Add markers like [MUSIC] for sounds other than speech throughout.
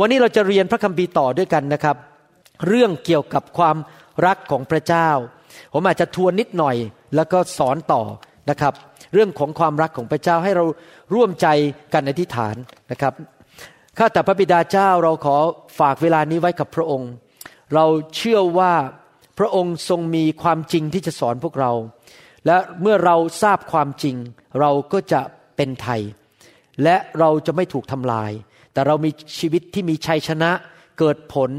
วันนี้เราจะเรียนพระคัมภีร์ต่อด้วยกันนะครับ เรื่องเกี่ยวกับความรักของพระเจ้า ผมอาจจะทวนนิดหน่อย แล้วก็สอนต่อนะครับ เรื่องของความรักของพระเจ้าให้เราร่วมใจกันอธิษฐานนะครับข้าแต่พระบิดาเจ้าเราขอฝากเวลานี้ไว้กับพระองค์ เราเชื่อว่าพระองค์ทรงมีความจริงที่จะสอนพวกเรา และเมื่อเราทราบความจริง เราก็จะเป็นไทย และเราจะไม่ถูกทำลาย แต่เรามีชีวิตที่มีชัยชนะเกิดผล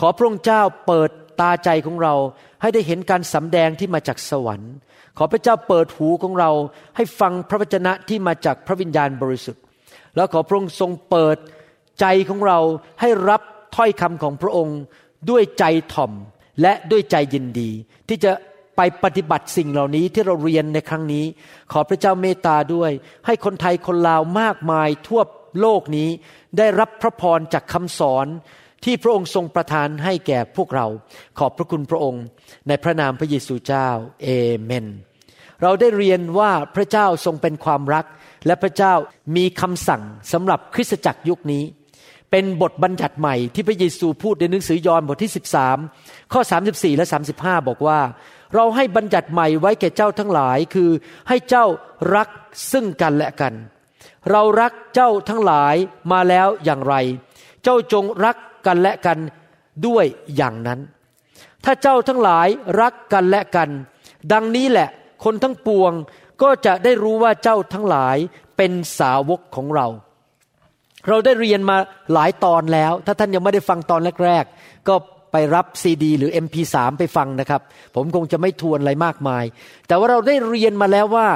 ขอพระองค์เจ้าเปิดตาใจของเราให้ได้เห็นการสำแดงที่มาจากสวรรค์ ขอพระเจ้าเปิดหูของเราให้ฟังพระวจนะที่มาจากพระวิญญาณบริสุทธิ์ แล้วขอพระองค์ทรงเปิดใจของเราให้รับถ้อยคำของพระองค์ด้วยใจถ่อมและด้วยใจยินดี ที่จะไปปฏิบัติสิ่งเหล่านี้ที่เราเรียนในครั้งนี้ ขอพระเจ้าเมตตาด้วย ให้คนไทยคนลาวมากมายทั่วโลกนี้ ได้รับพระพรจากคำสอนที่พระองค์ทรงประทานให้แก่พวกเรา ขอบพระคุณพระองค์ ในพระนามพระเยซูเจ้า เอเมน เราได้เรียนว่าพระเจ้าทรงเป็นความรัก และพระเจ้ามีคำสั่งสำหรับคริสตจักรยุคนี้ เป็นบทบัญญัติใหม่ที่พระเยซูพูดในหนังสือยอห์นบทที่ 13 ข้อ 34 และ 35 บอกว่า เราให้บัญญัติใหม่ไว้แก่เจ้าทั้งหลายคือให้เจ้ารักซึ่งกันและกัน เรารักเจ้าทั้งหลายมาแล้วอย่างไร เจ้าจงรักกันและกันด้วยอย่างนั้น ถ้าเจ้าทั้งหลายรักกันและกัน ดังนี้แหละ คนทั้งปวงก็จะได้รู้ว่าเจ้าทั้งหลายเป็นสาวกของเรา เราได้เรียนมาหลายตอนแล้ว ถ้าท่านยังไม่ได้ฟังตอนแรกๆ ก็ไปรับซีดีหรือ MP3 ไปฟังนะครับ ผมคงจะไม่ทวนอะไรมากมาย แต่ว่าเราได้เรียนมาแล้วว่า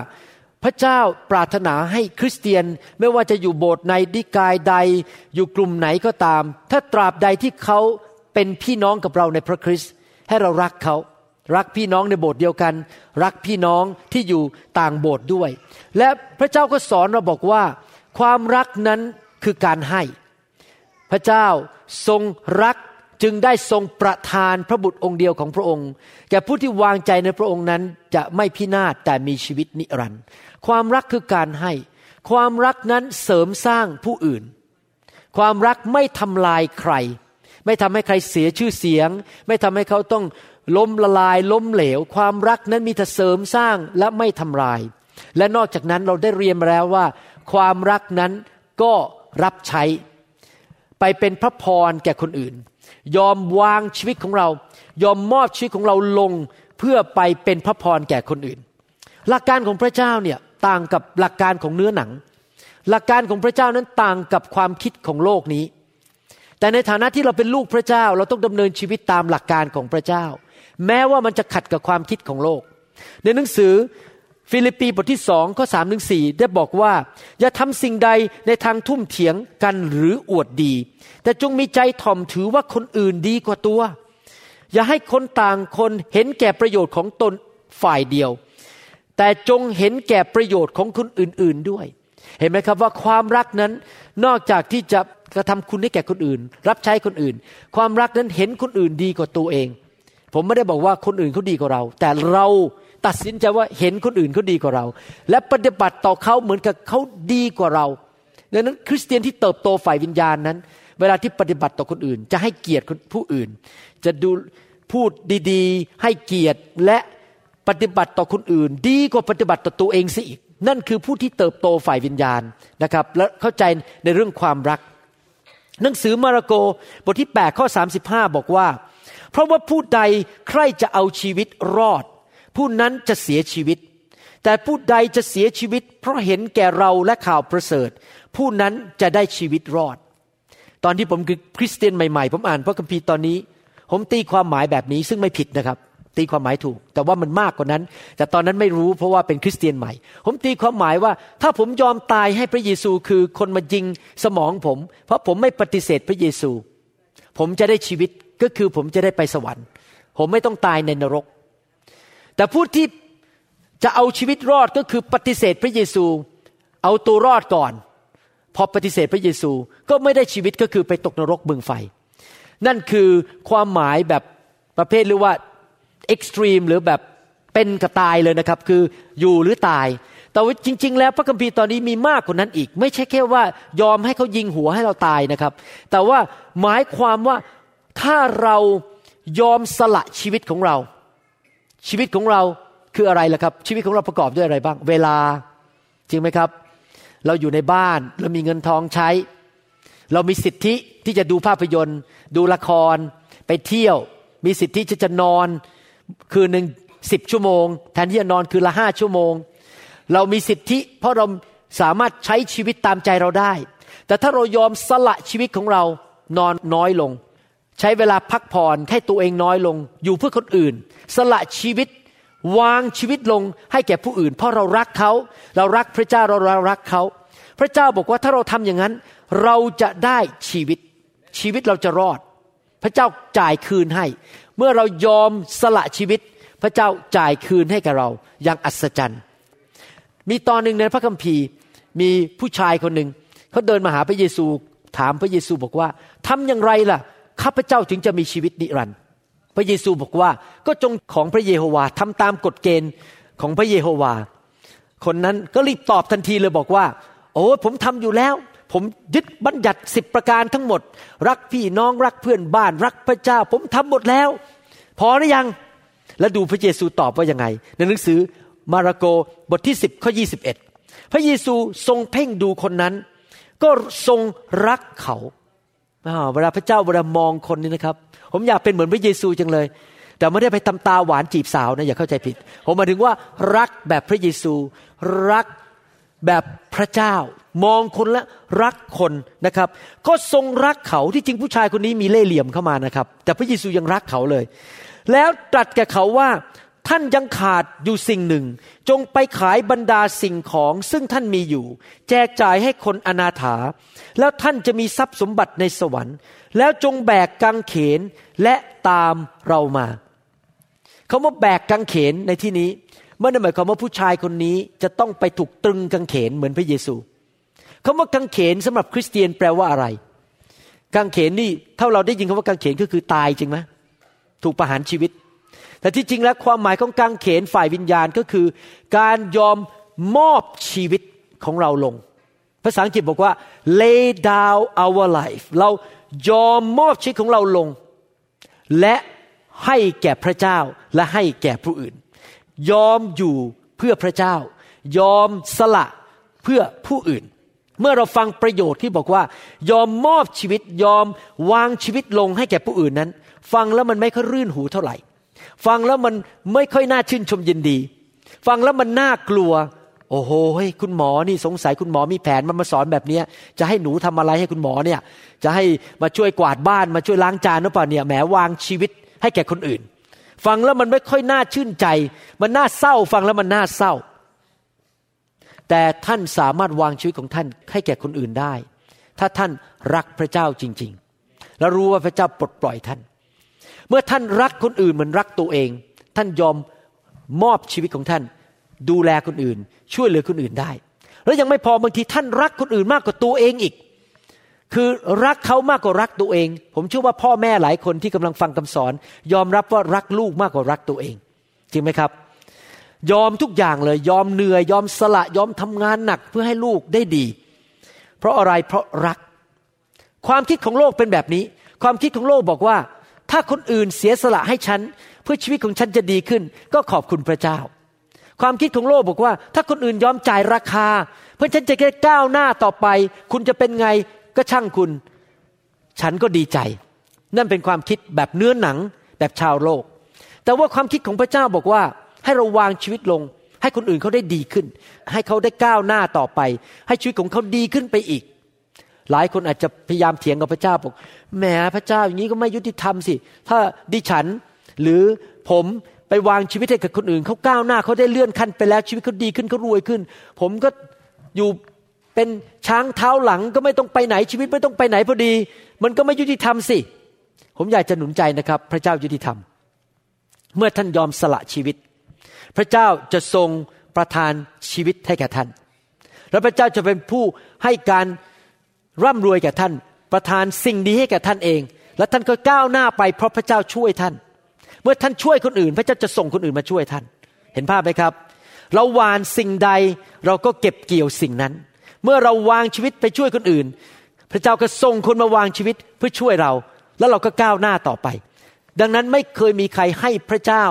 พระเจ้าปรารถนาให้คริสเตียนไม่ว่าจะอยู่โบสถ์ในดิกายใด อยู่กลุ่มไหนก็ตาม ถ้าตราบใดที่เขาเป็นพี่น้องกับเราในพระคริสต์ให้เรารักเขา รักพี่น้องในโบสถ์เดียวกัน รักพี่น้องที่อยู่ต่างโบสถ์ด้วย และพระเจ้าก็สอนเราบอกว่า ความรักนั้นคือการให้ พระเจ้าทรงรักจึงได้ทรงประทานพระบุตรองค์เดียวของพระองค์แก่ผู้ที่วางใจในพระองค์นั้นจะไม่พินาศแต่มีชีวิตนิรันดร์ ความรักคือการให้ ความรักนั้นเสริมสร้างผู้อื่น ความรักไม่ทำลายใคร ไม่ทำให้ใครเสียชื่อเสียง ไม่ทำให้เขาต้องล้มละลาย ล้มเหลว ความรักนั้นมีแต่เสริมสร้างและไม่ทำลาย และนอกจากนั้นเราได้เรียนมาแล้วว่า ความรักนั้นก็รับใช้ ไปเป็นพระพรแก่คนอื่น ยอมวางชีวิตของเรา ยอมมอบชีวิตของเราลงเพื่อไปเป็นพระพรแก่คนอื่น หลักการของพระเจ้าเนี่ย ต่างกับหลักการของเนื้อหนัง หลักการของพระเจ้านั้นต่างกับความคิดของโลกนี้ แต่ในฐานะที่เราเป็นลูกพระเจ้า เราต้องดำเนินชีวิตตามหลักการของพระเจ้า แม้ว่ามันจะขัดกับความคิดของโลก ในหนังสือฟิลิปปีบทที่สองข้อสามถึงสี่ได้บอกว่า อย่าทำสิ่งใดในทางทุ่มเถียงกันหรืออวดดี แต่จงมีใจถ่อมถือว่าคนอื่นดีกว่าตัว อย่าให้คนต่างคนเห็นแก่ประโยชน์ของตนฝ่ายเดียว แต่จงเห็นแก่ประโยชน์ของคนอื่น ๆด้วย เห็นไหมครับว่าความรักนั้นนอกจากที่จะกระทำคุณให้แก่คนอื่น รับใช้คนอื่น ความรักนั้นเห็นคนอื่นดีกว่าตัวเอง ผมไม่ได้บอกว่าคนอื่นเขาดีกว่าเรา แต่เราตัดสินใจว่าเห็นคนอื่นเขาดีกว่าเรา และปฏิบัติต่อเขาเหมือนกับเขาดีกว่าเราดังนั้น คริสเตียนที่เติบโตฝ่ายวิญญาณนั้น เวลาที่ปฏิบัติต่อคนอื่น จะให้เกียรติผู้อื่น จะดูพูดดีๆ ให้เกียรติและ ปฏิบัติต่อคนอื่น ดีกว่าปฏิบัติต่อตัวเองซะอีก นั่นคือผู้ที่เติบโตฝ่ายวิญญาณนะครับ และเข้าใจในเรื่องความรัก หนังสือมาระโกบทที่8ข้อ35 บอกว่า เพราะว่าผู้ใดใครจะเอาชีวิตรอด ผู้นั้นจะเสียชีวิต แต่ผู้ใดจะเสียชีวิต เพราะเห็นแก่เราและข่าวประเสริฐ ผู้นั้นจะได้ชีวิตรอด ตอนที่ผมคือคริสเตียนใหม่ๆ ผมอ่านพระคัมภีร์ตอนนี้ ผมตีความหมายแบบนี้ซึ่งไม่ผิดนะครับ ตีความหมายถูก แต่ว่ามันมากกว่านั้น แต่ตอนนั้นไม่รู้เพราะว่าเป็นคริสเตียนใหม่ ผมตีความหมายว่า ถ้าผมยอมตายให้พระเยซูคือคนมายิงสมองผม เพราะผมไม่ปฏิเสธพระเยซู ผมจะได้ชีวิตก็คือผมจะได้ไปสวรรค์ ผมไม่ต้องตายในนรก แต่ผู้ที่จะเอาชีวิตรอดก็คือปฏิเสธพระเยซู เอาตัวรอดก่อน พอปฏิเสธพระเยซูก็ไม่ได้ชีวิตก็คือไปตกนรกบึงไฟ นั่นคือความหมายแบบประเภทหรือว่า เอ็กซ์ตรีมหรือแบบเป็นกับตายเลยนะครับ คืออยู่หรือตาย แต่ว่าจริง ๆ แล้วพระคัมภีร์ตอนนี้มีมากกว่านั้นอีก ไม่ใช่แค่ว่ายอมให้เขายิงหัวให้เราตายนะครับ แต่ว่าหมายความว่าถ้าเรายอมสละชีวิตของเรา ชีวิตของเราคืออะไรล่ะครับ ชีวิตของเราประกอบด้วยอะไรบ้าง เวลาจริงไหมครับ เราอยู่ในบ้านเรามีเงินทองใช้ เรามีสิทธิที่จะดูภาพยนตร์ ดูละคร ไปเที่ยว มีสิทธิที่จะนอน คืนหนึ่งสิบชั่วโมง แทนที่จะนอนคืนละห้าชั่วโมง เรามีสิทธิ เพราะเราสามารถใช้ชีวิตตามใจเราได้ แต่ถ้าเรายอมสละชีวิตของเรานอนน้อยลง ใช้เวลาพักผ่อนให้ตัวเองน้อยลง อยู่เพื่อคนอื่น สละชีวิตวางชีวิตลงให้แก่ผู้อื่น เพราะเรารักเขา เรารักพระเจ้าเราเรารักเขา พระเจ้าบอกว่าถ้าเราทำอย่างนั้น เราจะได้ชีวิตชีวิตเราจะรอด พระเจ้าจ่ายคืนให้ เมื่อเรายอมสละชีวิต พระเจ้าจ่ายคืนให้กับเราอย่างอัศจรรย์ มีตอนหนึ่งในพระคัมภีร์ มีผู้ชายคนหนึ่งเขาเดินมาหาพระเยซู ถามพระเยซูบอกว่าทำอย่างไรล่ะข้าพเจ้าถึงจะมีชีวิตนิรันดร์พระเยซูบอกว่าก็จงของพระเยโฮวาทำตามกฎเกณฑ์ของพระเยโฮวา คนนั้นก็รีบตอบทันทีเลยบอกว่า โอ้ผมทำอยู่แล้ว ผมยึดบัญญัติสิบประการทั้งหมด รักพี่น้องรักเพื่อนบ้านรักพระเจ้า ผมทำหมดแล้ว พอหรือยัง แล้วดูพระเยซูตอบว่ายังไง ในหนังสือมาระโกบทที่10ข้อ21พระเยซูทรงเพ่งดูคนนั้น ก็ทรงรักเขาเวลาพระเจ้าเวลามองคนนี้นะครับ ผมอยากเป็นเหมือนพระเยซูจังเลย แต่ไม่ได้ไปทำตาหวานจีบสาวนะอย่าเข้าใจผิด ผมหมายถึงว่ารักแบบพระเยซู รักแบบพระเจ้า มองคนและรักคนนะครับ ก็ทรงรักเขาที่จริงผู้ชายคนนี้มีเล่ห์เหลี่ยมเข้ามานะครับ แต่พระเยซูยังรักเขาเลย แล้วตรัสแก่เขาว่าท่านยังขาดอยู่สิ่งหนึ่ง จงไปขายบรรดาสิ่งของซึ่งท่านมีอยู่ แจกจ่ายให้คนอนาถา แล้วท่านจะมีทรัพย์สมบัติในสวรรค์ แล้วจงแบกกังเขนและตามเรามาเขาว่าแบกกังเขนในที่นี้ไม่ได้หมายความว่าผู้ชายคนนี้จะต้องไปถูกตรึงกังเขนเหมือนพระเยซู คาว่ากังเขนสำหรับคริสเตียนแปลว่าอะไรกังเขนนี่ถ้าเราได้ยินคำว่ากังเขนก็คือตายจริงไหมถูกประหารชีวิต แต่ที่จริงแล้วความหมายของกางเขนฝ่ายวิญญาณก็คือ การยอมมอบชีวิตของเราลง ภาษาอังกฤษบอกว่า lay down our life เรายอมมอบชีวิตของเราลง และให้แก่พระเจ้าและให้แก่ผู้อื่น ยอมอยู่เพื่อพระเจ้า ยอมสละเพื่อผู้อื่น เมื่อเราฟังประโยชน์ที่บอกว่า ยอมมอบชีวิตยอมวางชีวิตลงให้แก่ผู้อื่นนั้น ฟังแล้วมันไม่ค่อยรื่นหูเท่าไหร่ ฟังแล้วมันไม่ค่อยน่าชื่นชมยินดี ฟังแล้วมันน่ากลัว โอ้โหคุณหมอนี่สงสัยคุณหมอมีแผนมันมาสอนแบบนี้จะให้หนูทำอะไรให้คุณหมอเนี่ย จะให้มาช่วยกวาดบ้านมาช่วยล้างจานหรือเปล่าเนี่ยแหมวางชีวิตให้แก่คนอื่น ฟังแล้วมันไม่ค่อยน่าชื่นใจ มันน่าเศร้า ฟังแล้วมันน่าเศร้า แต่ท่านสามารถวางชีวิตของท่านให้แก่คนอื่นได้ ถ้าท่านรักพระเจ้าจริง ๆ แล้วรู้ว่าพระเจ้าปลดปล่อยท่าน เมื่อท่านรักคนอื่นเหมือนรักตัวเอง ท่านยอมมอบชีวิตของท่าน ดูแลคนอื่น ช่วยเหลือคนอื่นได้ แล้วยังไม่พอบางทีท่านรักคนอื่นมากกว่าตัวเองอีก คือรักเขามากกว่ารักตัวเอง ผมเชื่อว่าพ่อแม่หลายคนที่กำลังฟังคำสอน ยอมรับว่ารักลูกมากกว่ารักตัวเอง จริงไหมครับ ยอมทุกอย่างเลย ยอมเหนื่อย ยอมสละยอมทำงานหนักเพื่อให้ลูกได้ดี เพราะอะไรเพราะรัก ความคิดของโลกเป็นแบบนี้ ความคิดของโลกบอกว่า ถ้าคนอื่นเสียสละให้ฉัน เพื่อชีวิตของฉันจะดีขึ้น ก็ขอบคุณพระเจ้า ความคิดของโลกบอกว่า ถ้าคนอื่นยอมจ่ายราคา เพื่อฉันจะแค่ก้าวหน้าต่อไป คุณจะเป็นไงก็ช่างคุณ ฉันก็ดีใจ นั่นเป็นความคิดแบบเนื้อหนังแบบชาวโลก แต่ว่าความคิดของพระเจ้าบอกว่า ให้เราวางชีวิตลง ให้คนอื่นเขาได้ดีขึ้น ให้เขาได้ก้าวหน้าต่อไป ให้ชีวิตของเขาดีขึ้นไปอีก หลายคนอาจจะพยายามเถียงกับพระเจ้าบอกแหมพระเจ้าอย่างนี้ก็ไม่ยุติธรรมสิ ถ้าดิฉันหรือผมไปวางชีวิตให้กับคนอื่นเขาก้าวหน้าเขาได้เลื่อนขั้นไปแล้วชีวิตเขาดีขึ้นเขารวยขึ้น ผมก็อยู่เป็นช้างเท้าหลังก็ไม่ต้องไปไหนชีวิตไม่ต้องไปไหนพอดี มันก็ไม่ยุติธรรมสิ ผมอยากจะหนุนใจนะครับ พระเจ้ายุติธรรม เมื่อท่านยอมสละชีวิต พระเจ้าจะทรงประทานชีวิตให้แก่ท่าน แล้วพระเจ้าจะเป็นผู้ให้การร่ำรวยแก่ท่าน ประทานสิ่งดีให้แก่ท่านเอง และท่านก็ก้าวหน้าไปเพราะพระเจ้าช่วยท่าน เมื่อท่านช่วยคนอื่น พระเจ้าจะส่งคนอื่นมาช่วยท่าน เห็นภาพไหมครับ เราหวานสิ่งใดเราก็เก็บเกี่ยวสิ่งนั้น เมื่อเราวางชีวิตไปช่วยคนอื่น พระเจ้าก็ส่งคนมาวางชีวิตเพื่อช่วยเรา แล้วเราก็ก้าวหน้าต่อไป ดังนั้นไม่เคยมีใครให้พระเจ้า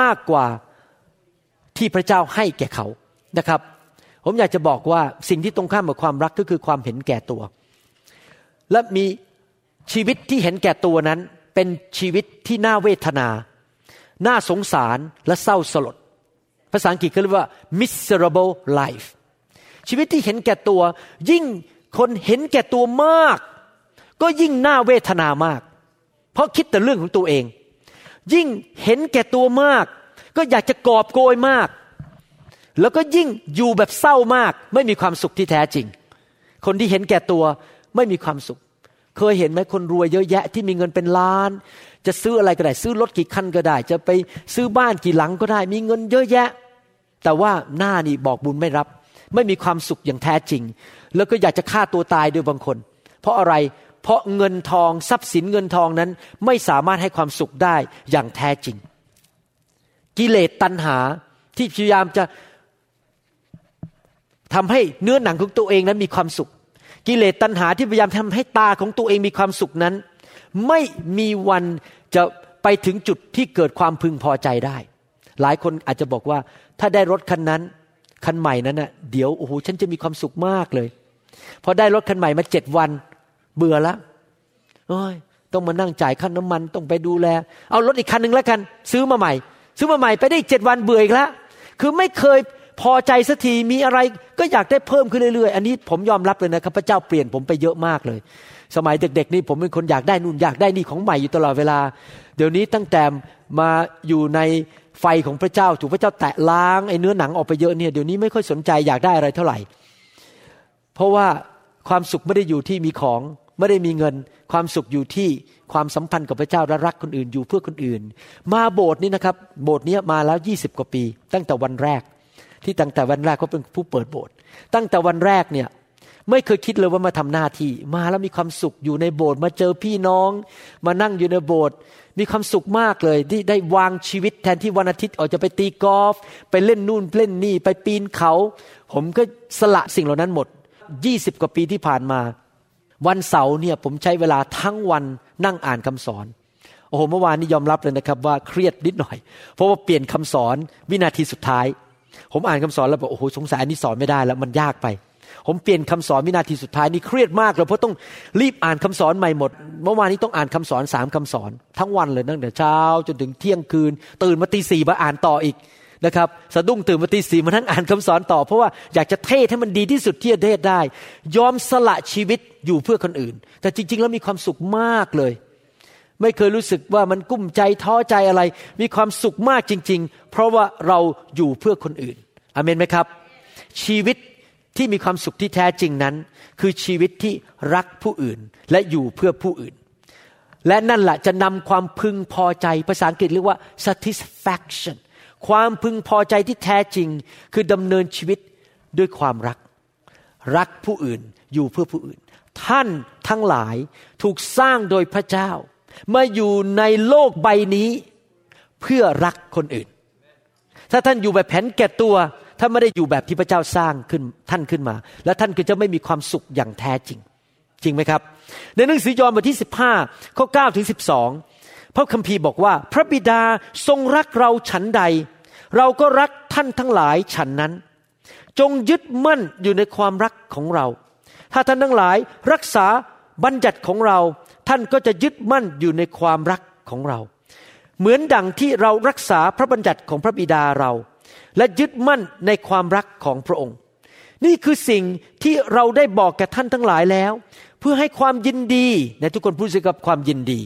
มากกว่า ที่พระเจ้าให้แก่เขานะครับ ผมอยากจะบอกว่าสิ่งที่ตรงข้ามกับความรักก็คือความเห็นแก่ตัว และมีชีวิตที่เห็นแก่ตัวนั้น เป็นชีวิตที่น่าเวทนา น่าสงสารและเศร้าสลด ภาษาอังกฤษเขาเรียกว่า miserable life ชีวิตที่เห็นแก่ตัว ยิ่งคนเห็นแก่ตัวมาก ก็ยิ่งน่าเวทนามาก เพราะคิดแต่เรื่องของตัวเอง ยิ่งเห็นแก่ตัวมาก ก็อยากจะกอบโกยมาก แล้วก็ยิ่งอยู่แบบเศร้ามาก ไม่มีความสุขที่แท้จริง คนที่เห็นแก่ตัวไม่มีความสุข เคยเห็นไหมคนรวยเยอะแยะที่มีเงินเป็นล้าน จะซื้ออะไรก็ได้ ซื้อรถกี่คันก็ได้ จะไปซื้อบ้านกี่หลังก็ได้ มีเงินเยอะแยะ แต่ว่าหน้านี่บอกบุญไม่รับ ไม่มีความสุขอย่างแท้จริง แล้วก็อยากจะฆ่าตัวตายด้วยบางคน เพราะอะไรเพราะเงินทองทรัพย์สินเงินทองนั้นไม่สามารถให้ความสุขได้อย่างแท้จริง กิเลสตัณหาที่พยายามจะทำให้เนื้อหนังของตัวเองนั้นมีความสุข กิเลสตัณหาที่พยายามทำให้ตาของตัวเองมีความสุขนั้น ไม่มีวันจะไปถึงจุดที่เกิดความพึงพอใจได้ หลายคนอาจจะบอกว่า ถ้าได้รถคันนั้นคันใหม่นั้นนะ่ะเดี๋ยวโอ้โหฉันจะมีความสุขมากเลยพอได้รถคันใหม่มาเจ็ดวัน เบื่อละโอ้ยต้องมานั่งจ่ายค่าน้ำมันต้องไปดูแล เอารถอีกคันหนึ่งแล้วกัน ซื้อมาใหม่ ซื้อมาใหม่ไปได้เจ็ดวันเบื่ออีกแล้วคือไม่เคยพอใจสักทีมีอะไรก็อยากได้เพิ่มขึ้นเรื่อยๆ อันนี้ผมยอมรับเลยนะครับพระเจ้าเปลี่ยนผมไปเยอะมากเลย สมัยเด็กๆ นี่ผมเป็นคนอยากได้นู่นอยากได้นี่ของใหม่อยู่ตลอดเวลา เดี๋ยวนี้ตั้งแต่มาอยู่ในไฟของพระเจ้าถูกพระเจ้าแตะล้างไอ้เนื้อหนังออกไปเยอะเนี่ยเดี๋ยวนี้ไม่ค่อยสนใจอยากได้อะไรเท่าไหร่ เพราะว่าความสุขไม่ได้อยู่ที่มีของ ไม่ได้มีเงินความสุขอยู่ที่ความสัมพันธ์กับพระเจ้าและรักคนอื่นอยู่เพื่อคนอื่น มาโบสถ์นี้นะครับ โบสถ์นี้มาแล้วยี่สิบกว่าปี ตั้งแต่วันแรก ที่ตั้งแต่วันแรกเขาเป็นผู้เปิดโบสถ์ตั้งแต่วันแรกเนี่ยไม่เคยคิดเลยว่ามาทำหน้าที่ มาแล้วมีความสุขอยู่ในโบสถ์มาเจอพี่น้อง มานั่งอยู่ในโบสถ์มีความสุขมากเลยที่ได้วางชีวิตแทนที่วันอาทิตย์ออกจะไปตีกอล์ฟไปเล่นนู่นเล่นนี่ไปปีนเขา ผมก็สละสิ่งเหล่านั้นหมดยี่สิบกว่าปีที่ผ่านมา วันเสาร์เนี่ยผมใช้เวลาทั้งวันนั่งอ่านคำสอนโอ้โหเมื่อวานนี้ยอมรับเลยนะครับว่าเครียดนิดหน่อย เพราะว่าเปลี่ยนคำสอนวินาทีสุดท้าย ผมอ่านคำสอนแล้วบอกโอ้โหสงสัยอันนี้สอนไม่ได้แล้วมันยากไป ผมเปลี่ยนคำสอนวินาทีสุดท้ายนี่เครียดมากเลยเพราะต้องรีบอ่านคำสอนใหม่หมด เมื่อวานนี้ต้องอ่านคำสอนสามคำสอน ทั้งวันเลยตั้งแต่เช้าจนถึงเที่ยงคืน ตื่นมาตีสี่มาอ่านต่ออีก นะครับสะดุ้งตื่นมาตีสี่มานั่งอ่านคำสอนต่อ เพราะว่าอยากจะเทศให้มันดีที่สุดที่จะเทศได้ ยอมสละชีวิตอยู่เพื่อคนอื่น แต่จริง ๆ แล้วมีความสุขมากเลย ไม่เคยรู้สึกว่ามันกุ้มใจท้อใจอะไร มีความสุขมากจริง ๆ เพราะว่าเราอยู่เพื่อคนอื่นอเมนไหมครับ ชีวิตที่มีความสุขที่แท้จริงนั้น คือชีวิตที่รักผู้อื่นและอยู่เพื่อผู้อื่น และนั่นแหละจะนำความพึงพอใจภาษาอังกฤษเรียกว่า satisfaction ความพึงพอใจที่แท้จริง คือดำเนินชีวิตด้วยความรัก รักผู้อื่นอยู่เพื่อผู้อื่น ท่านทั้งหลายถูกสร้างโดยพระเจ้า มาอยู่ในโลกใบนี้ เพื่อรักคนอื่น ถ้าท่านอยู่แบบแผนแก่ตัวท่านไม่ได้อยู่แบบที่พระเจ้าสร้างขึ้นท่านขึ้นมา และท่านก็จะไม่มีความสุขอย่างแท้จริง จริงไหมครับ ในหนังสือยอห์นบทที่ 15ข้อ9ถึง12 พระคัมภีร์บอกว่า พระบิดาทรงรักเราฉันใด เราก็รักท่านทั้งหลายฉันนั้น จงยึดมั่นอยู่ในความรักของเรา ถ้าท่านทั้งหลายรักษาบัญญัติของเรา ท่านก็จะยึดมั่นอยู่ในความรักของเรา เหมือนดังที่เรารักษาพระบัญญัติของพระบิดาเรา และยึดมั่นในความรักของพระองค์ นี่คือสิ่งที่เราได้บอกแก่ท่านทั้งหลายแล้ว เพื่อให้ความยินดีในทุกคนพูดสิกับความยินดี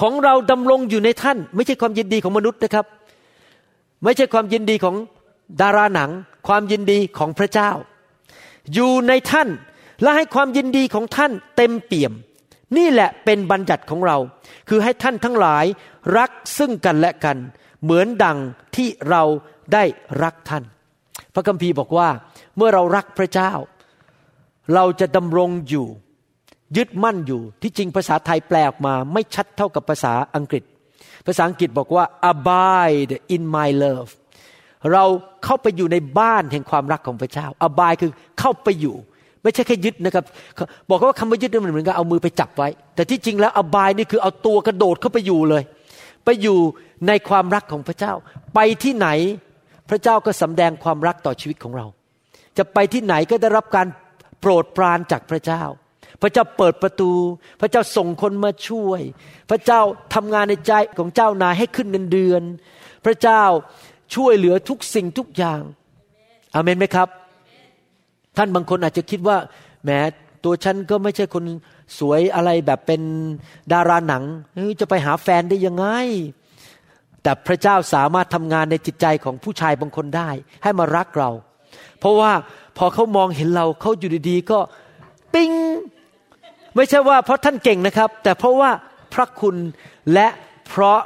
ของเราดำรงอยู่ในท่าน ไม่ใช่ความยินดีของมนุษย์นะครับ ไม่ใช่ความยินดีของดาราหนัง ความยินดีของพระเจ้า อยู่ในท่านและให้ความยินดีของท่านเต็มเปี่ยม นี่แหละเป็นบัญญัติของเรา คือให้ท่านทั้งหลายรักซึ่งกันและกัน เหมือนดังที่เราได้รักท่าน พระคัมภีร์บอกว่า เมื่อเรารักพระเจ้า เราจะดำรงอยู่ ยึดมั่นอยู่ที่จริงภาษาไทยแปลออกมา ไม่ชัดเท่ากับภาษาอังกฤษ ภาษาอังกฤษบอกว่า abide in my love เราเข้าไปอยู่ในบ้านแห่งความรักของพระเจ้า abide คือเข้าไปอยู่ ไม่ใช่แค่ยึดนะครับ บอกว่าคำว่ายึดมันเหมือนกับเอามือไปจับไว้ แต่ที่จริงแล้ว abide นี่คือเอาตัวกระโดดเข้าไปอยู่เลย ไปอยู่ในความรักของพระเจ้า ไปที่ไหนพระเจ้าก็สำแดงความรักต่อชีวิตของเรา จะไปที่ไหนก็ได้รับการโปรดปรานจากพระเจ้า พระเจ้าเปิดประตู พระเจ้าส่งคนมาช่วย พระเจ้าทำงานในใจของเจ้านายให้ขึ้นเงินเดือน พระเจ้าช่วยเหลือทุกสิ่งทุกอย่างอเมนไหมครับ ท่านบางคนอาจจะคิดว่าแหมตัวฉันก็ไม่ใช่คนสวยอะไรแบบเป็นดาราหนังจะไปหาแฟนได้ยังไง แต่พระเจ้าสามารถทำงานในจิตใจของผู้ชายบางคนได้ ให้มารักเรา เพราะว่าพอเขามองเห็นเราเขาอยู่ดีๆก็ ปิ้ง ไม่ใช่ว่าเพราะท่านเก่งนะครับ แต่เพราะว่าพระคุณและเพราะ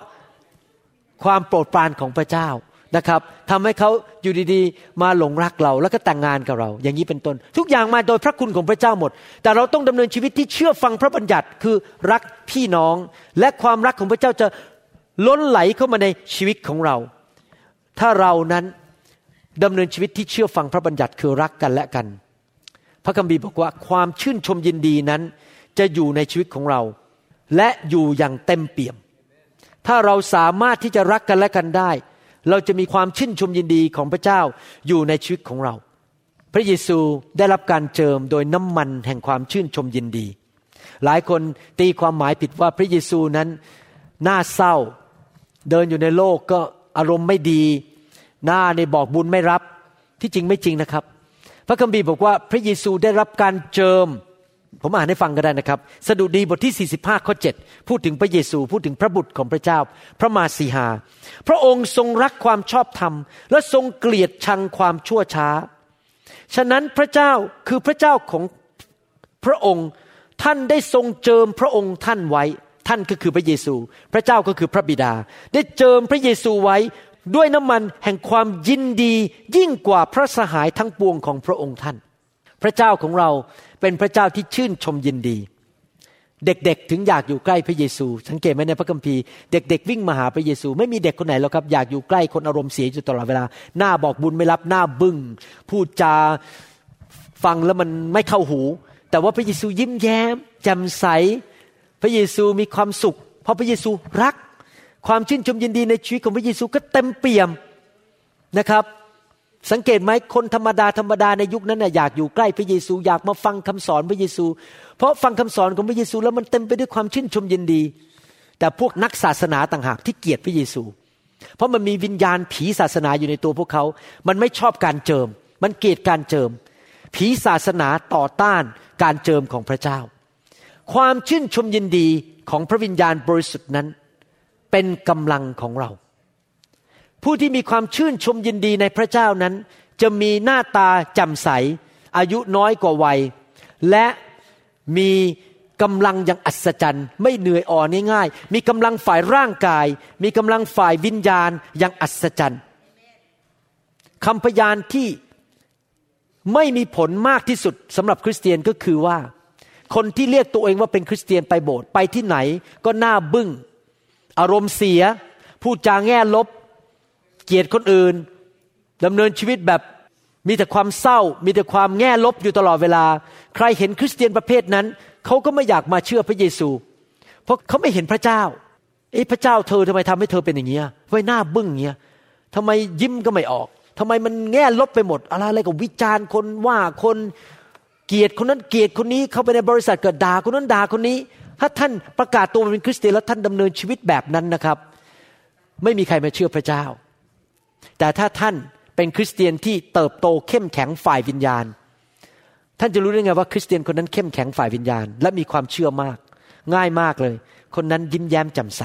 ความโปรดปรานของพระเจ้านะครับทำให้เขาอยู่ดีๆ มาหลงรักเราแล้วก็แต่งงานกับเรา อย่างนี้เป็นต้น ทุกอย่างมาโดยพระคุณของพระเจ้าหมด แต่เราต้องดำเนินชีวิตที่เชื่อฟังพระบัญญัติคือรักพี่น้อง และความรักของพระเจ้าจะล้นไหลเข้ามาในชีวิตของเรา ถ้าเรานั้นดำเนินชีวิตที่เชื่อฟังพระบัญญัติคือรักกันและกัน พระคัมภีร์บอกว่าความชื่นชมยินดีนั้น จะอยู่ในชีวิตของเรา และอยู่อย่างเต็มเปี่ยม ถ้าเราสามารถที่จะรักกันและกันได้ เราจะมีความชื่นชมยินดีของพระเจ้าอยู่ในชีวิตของเรา พระเยซูได้รับการเจิมโดยน้ำมันแห่งความชื่นชมยินดี หลายคนตีความหมายผิดว่าพระเยซูนั้นน่าเศร้า เดินอยู่ในโลกก็อารมณ์ไม่ดี หน้าในบอกบุญไม่รับที่จริงไม่จริงนะครับ พระคัมภีร์บอกว่าพระเยซูได้รับการเจิม ผมอ่านให้ฟังก็ได้นะครับ สดุดีบทที่ 45 ข้อ 7 พูดถึงพระเยซู พูดถึงพระบุตรของพระเจ้า พระมาสีหา พระองค์ทรงรักความชอบธรรม และทรงเกลียดชังความชั่วช้า ฉะนั้นพระเจ้าคือพระเจ้าของพระองค์ท่านได้ทรงเจิมพระองค์ท่านไว้ ท่านก็คือพระเยซู พระเจ้าก็คือพระบิดา ได้เจิมพระเยซูไว้ด้วยน้ำมันแห่งความยินดียิ่งกว่าพระสหายทั้งปวงของพระองค์ท่าน พระเจ้าของเราเป็นพระเจ้าที่ชื่นชมยินดี เด็กๆถึงอยากอยู่ใกล้พระเยซู สังเกตไหมในพระคัมภีร์เด็กๆวิ่งมาหาพระเยซู ไม่มีเด็กคนไหนหรอกครับอยากอยู่ใกล้คนอารมณ์เสียอยู่ตลอดเวลา หน้าบอกบุญไม่รับหน้าบึง้งพูดจาฟังแล้วมันไม่เข้าหู แต่ว่าพระเยซูยิ้มแย้มแจ่มใส พระเยซูมีความสุข เพราะพระเยซูรัก ความชื่นชมยินดีในชีวิตของพระเยซูก็เต็มเปี่ยมนะครับ สังเกตไหมคนธรรมดาธรรมดาในยุคนั้นน่ะอยากอยู่ใกล้พระเยซูอยากมาฟังคำสอนพระเยซู เพราะฟังคำสอนของพระเยซูแล้วมันเต็มไปด้วยความชื่นชมยินดี แต่พวกนักศาสนาต่างหากที่เกลียดพระเยซู เพราะมันมีวิญญาณผีศาสนาอยู่ในตัวพวกเขา มันไม่ชอบการเจิม มันเกลียดการเจิม ผีศาสนาต่อต้านการเจิมของพระเจ้า ความชื่นชมยินดีของพระวิญญาณบริสุทธิ์นั้น เป็นกำลังของเรา ผู้ที่มีความชื่นชมยินดีในพระเจ้านั้น จะมีหน้าตาจำใส อายุน้อยกว่าวัย และมีกำลังอย่างอัศจรรย์ ไม่เหนื่อยอ่อนง่ายๆ มีกำลังฝ่ายร่างกาย มีกำลังฝ่ายวิญญาณอย่างอัศจรรย์คำพยานที่ไม่มีผลมากที่สุดสำหรับคริสเตียนก็คือว่า คนที่เรียกตัวเองว่าเป็นคริสเตียนไปโบสถ์ไปที่ไหน ก็หน้าบึง้งอารมณ์เสีย พูดจาแง่ลบ เกลียดคนอื่นดำเนินชีวิตแบบมีแต่ความเศร้า มีแต่ความแง่ลบอยู่ตลอดเวลา ใครเห็นคริสเตียนประเภทนั้น เขาก็ไม่อยากมาเชื่อพระเยซู เพราะเขาไม่เห็นพระเจ้าเอ้พระเจ้าเธอทำไมทำให้เธอเป็นอย่างเงี้ยไว้หน้าบึ้งเงี้ยทำไมยิ้มก็ไม่ออกทำไมมันแง่ลบไปหมด อะไรอะไรกับวิจารณ์คนว่าคนเกียรติคนนั้นเกียรติคนนี้ เข้าไปในบริษัทเกิดด่าคนนั้นด่าคนนี้ ถ้าท่านประกาศตัวเป็นคริสเตียนแล้วท่านดำเนินชีวิตแบบนั้นนะครับ ไม่มีใครมาเชื่อพระเจ้า แต่ถ้าท่านเป็นคริสเตียนที่เติบโตเข้มแข็งฝ่ายวิญญาณ ท่านจะรู้ได้ไงว่าคริสเตียนคนนั้นเข้มแข็งฝ่ายวิญญาณ และมีความเชื่อมาก ง่ายมากเลย คนนั้นยิ้มแย้มแจ่มใส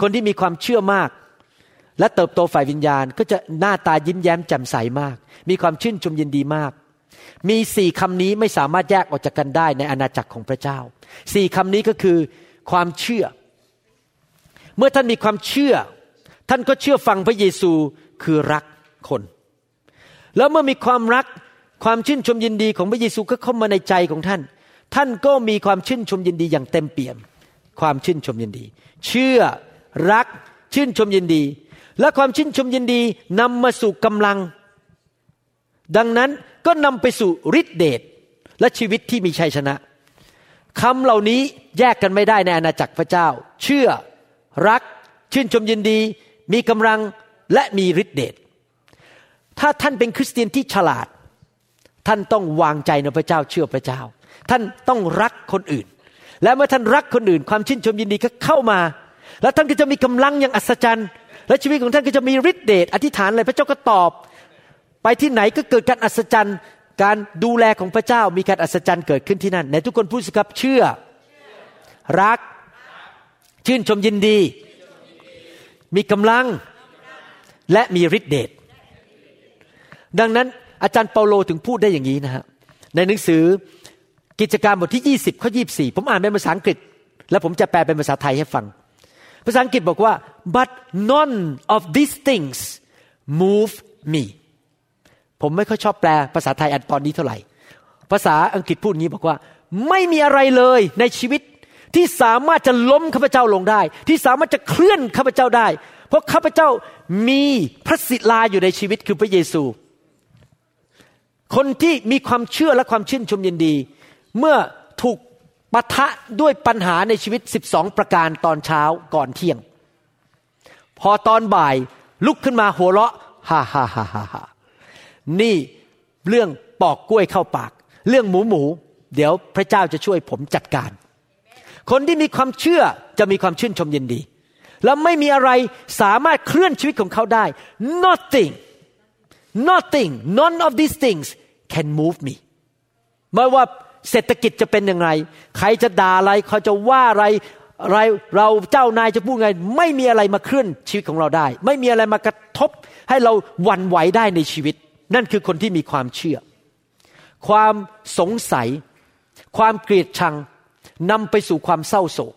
คนที่มีความเชื่อมาก และเติบโตฝ่ายวิญญาณ ก็จะหน้าตายิ้มแย้มแจ่มใสมาก มีความชื่นชมยินดีมาก มีสี่คำนี้ไม่สามารถแยกออกจากกันได้ในอาณาจักรของพระเจ้าสี่คำนี้ก็คือความเชื่อ เมื่อท่านมีความเชื่อ ท่านก็เชื่อฟังพระเยซูคือรักคน แล้วเมื่อมีความรักความชื่นชมยินดีของพระเยซูก็เข้ามาในใจของท่าน ท่านก็มีความชื่นชมยินดีอย่างเต็มเปี่ยม ความชื่นชมยินดี เชื่อรักชื่นชมยินดี และความชื่นชมยินดีนำมาสู่กำลัง ดังนั้นก็นำไปสู่ฤทธิเดชและชีวิตที่มีชัยชนะคำเหล่านี้แยกกันไม่ได้ในอาณาจักรพระเจ้า เชื่อรักชื่นชมยินดี มีกำลังและมีฤทธิเดชถ้าท่านเป็นคริสเตียนที่ฉลาด ท่านต้องวางใจในพระเจ้าเชื่อพระเจ้า ท่านต้องรักคนอื่น และเมื่อท่านรักคนอื่น ความชื่นชมยินดีก็เข้ามา แล้วท่านก็จะมีกำลังอย่างอัศจรรย์ และชีวิตของท่านก็จะมีฤทธิเดชอธิษฐานอะไรพระเจ้าก็ตอบ ไปที่ไหนก็เกิดการอัศจรรย์การดูแลของพระเจ้ามีการอัศจรรย์เกิดขึ้นที่นั่นในทุกคนพูดสิครับเชื่อ รัก ชื่นชมยินดี มีกำลังและมีฤทธิเดชดังนั้นอาจารย์เปาโลถึงพูดได้อย่างนี้นะฮะในหนังสือกิจการบทที่ 20ข้อ24 ผมอ่านเป็นภาษาอังกฤษ แล้วผมจะแปลเป็นภาษาไทยให้ฟัง ภาษาอังกฤษบอกว่า but none of these things move me ผมไม่ค่อยชอบแปลภาษาไทยอันตอนนี้เท่าไหร่ ภาษาอังกฤษพูดงี้บอกว่า ไม่มีอะไรเลยในชีวิต ที่สามารถจะล้มข้าพเจ้าลงได้ ที่สามารถจะเคลื่อนข้าพเจ้าได้ เพราะข้าพเจ้ามีพระศิลาอยู่ในชีวิตคือพระเยซู คนที่มีความเชื่อและความชื่นชมยินดี เมื่อถูกปะทะด้วยปัญหาในชีวิต 12 ประการตอนเช้าก่อนเที่ยง พอตอนบ่ายลุกขึ้นมาหัวเราะฮ่าฮ่าฮ่าฮ่านี่เรื่องปอกกล้วยเข้าปาก เรื่องหมูหมู เดี๋ยวพระเจ้าจะช่วยผมจัดการ คนที่มีความเชื่อจะมีความชื่นชมยินดี แล้วไม่มีอะไรสามารถเคลื่อนชีวิตของเขาได้ nothing nothing none of these things can move me ไม่ว่าเศรษฐกิจจะเป็นยังไง ใครจะด่าอะไรเขาจะว่าอะไรอะไรเราเจ้านายจะพูดไง ไม่มีอะไรมาเคลื่อนชีวิตของเราได้ ไม่มีอะไรมากระทบให้เราหวั่นไหวได้ในชีวิต นั่นคือคนที่มีความเชื่อ ความสงสัย ความเกลียดชัง นำไปสู่ความเศร้าโศก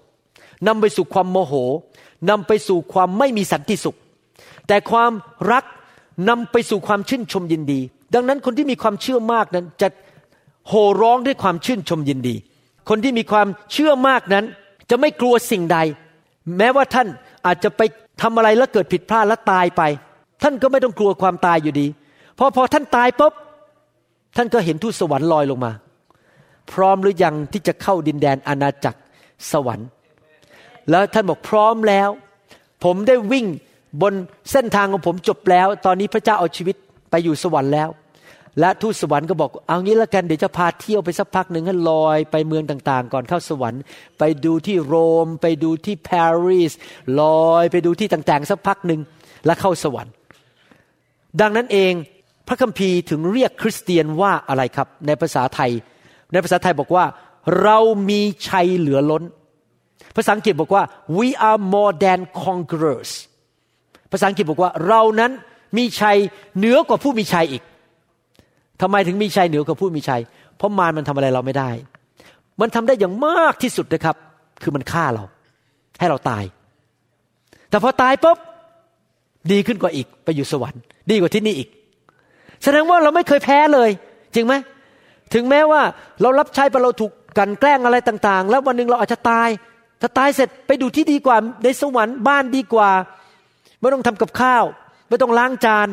นำไปสู่ความโมโหนำไปสู่ความไม่มีสันติสุข แต่ความรักนำไปสู่ความชื่นชมยินดี ดังนั้นคนที่มีความเชื่อมากนั้นจะโห่ร้องด้วยความชื่นชมยินดี คนที่มีความเชื่อมากนั้น จะไม่กลัวสิ่งใด แม้ว่าท่านอาจจะไปทำอะไรแล้วเกิดผิดพลาดและตายไป ท่านก็ไม่ต้องกลัวความตายอยู่ดีพอพอท่านตายปุ๊บท่านก็เห็นทูตสวรรค์ลอยลงมา พร้อมหรือยังที่จะเข้าดินแดนอาณาจักรสวรรค์ แล้วท่านบอกพร้อมแล้ว ผมได้วิ่งบนเส้นทางของผมจบแล้ว ตอนนี้พระเจ้าเอาชีวิตไปอยู่สวรรค์แล้ว และทูตสวรรค์ก็บอกเอางี้ละกันเดี๋ยวจะพาเที่ยวไปสักพักหนึ่งให้ลอยไปเมืองต่างๆ ก่อนเข้าสวรรค์ ไปดูที่โรม ไปดูที่ปารีสลอยไปดูที่ต่างๆ สักพักหนึ่งแล้วเข้าสวรรค์ ดังนั้นเองพระคัมภีร์ถึงเรียกคริสเตียนว่าอะไรครับ ในภาษาไทย ในภาษาไทยบอกว่า เรามีชัยเหลือล้น ภาษาอังกฤษบอกว่า we are more than conquerors ภาษาอังกฤษบอกว่าเรานั้นมีชัยเหนือกว่าผู้มีชัยอีกทำไมถึงมีชัยเหนือกว่าผู้มีชัย เพราะมารมันทำอะไรเราไม่ได้ มันทำได้อย่างมากที่สุดนะครับ คือมันฆ่าเรา ให้เราตาย แต่พอตายปุ๊บดีขึ้นกว่าอีก ไปอยู่สวรรค์ ดีกว่าที่นี่อีก แสดงว่าเราไม่เคยแพ้เลย จริงไหม ถึงแม้ว่าเรารับใช้ไปเราถูกกันแกล้งอะไรต่างๆ แล้ววันหนึ่งเราอาจจะตาย ถ้าตายเสร็จไปดูที่ดีกว่าในสวรรค์บ้านดีกว่า ไม่ต้องทำกับข้าว ไม่ต้องล้างจาน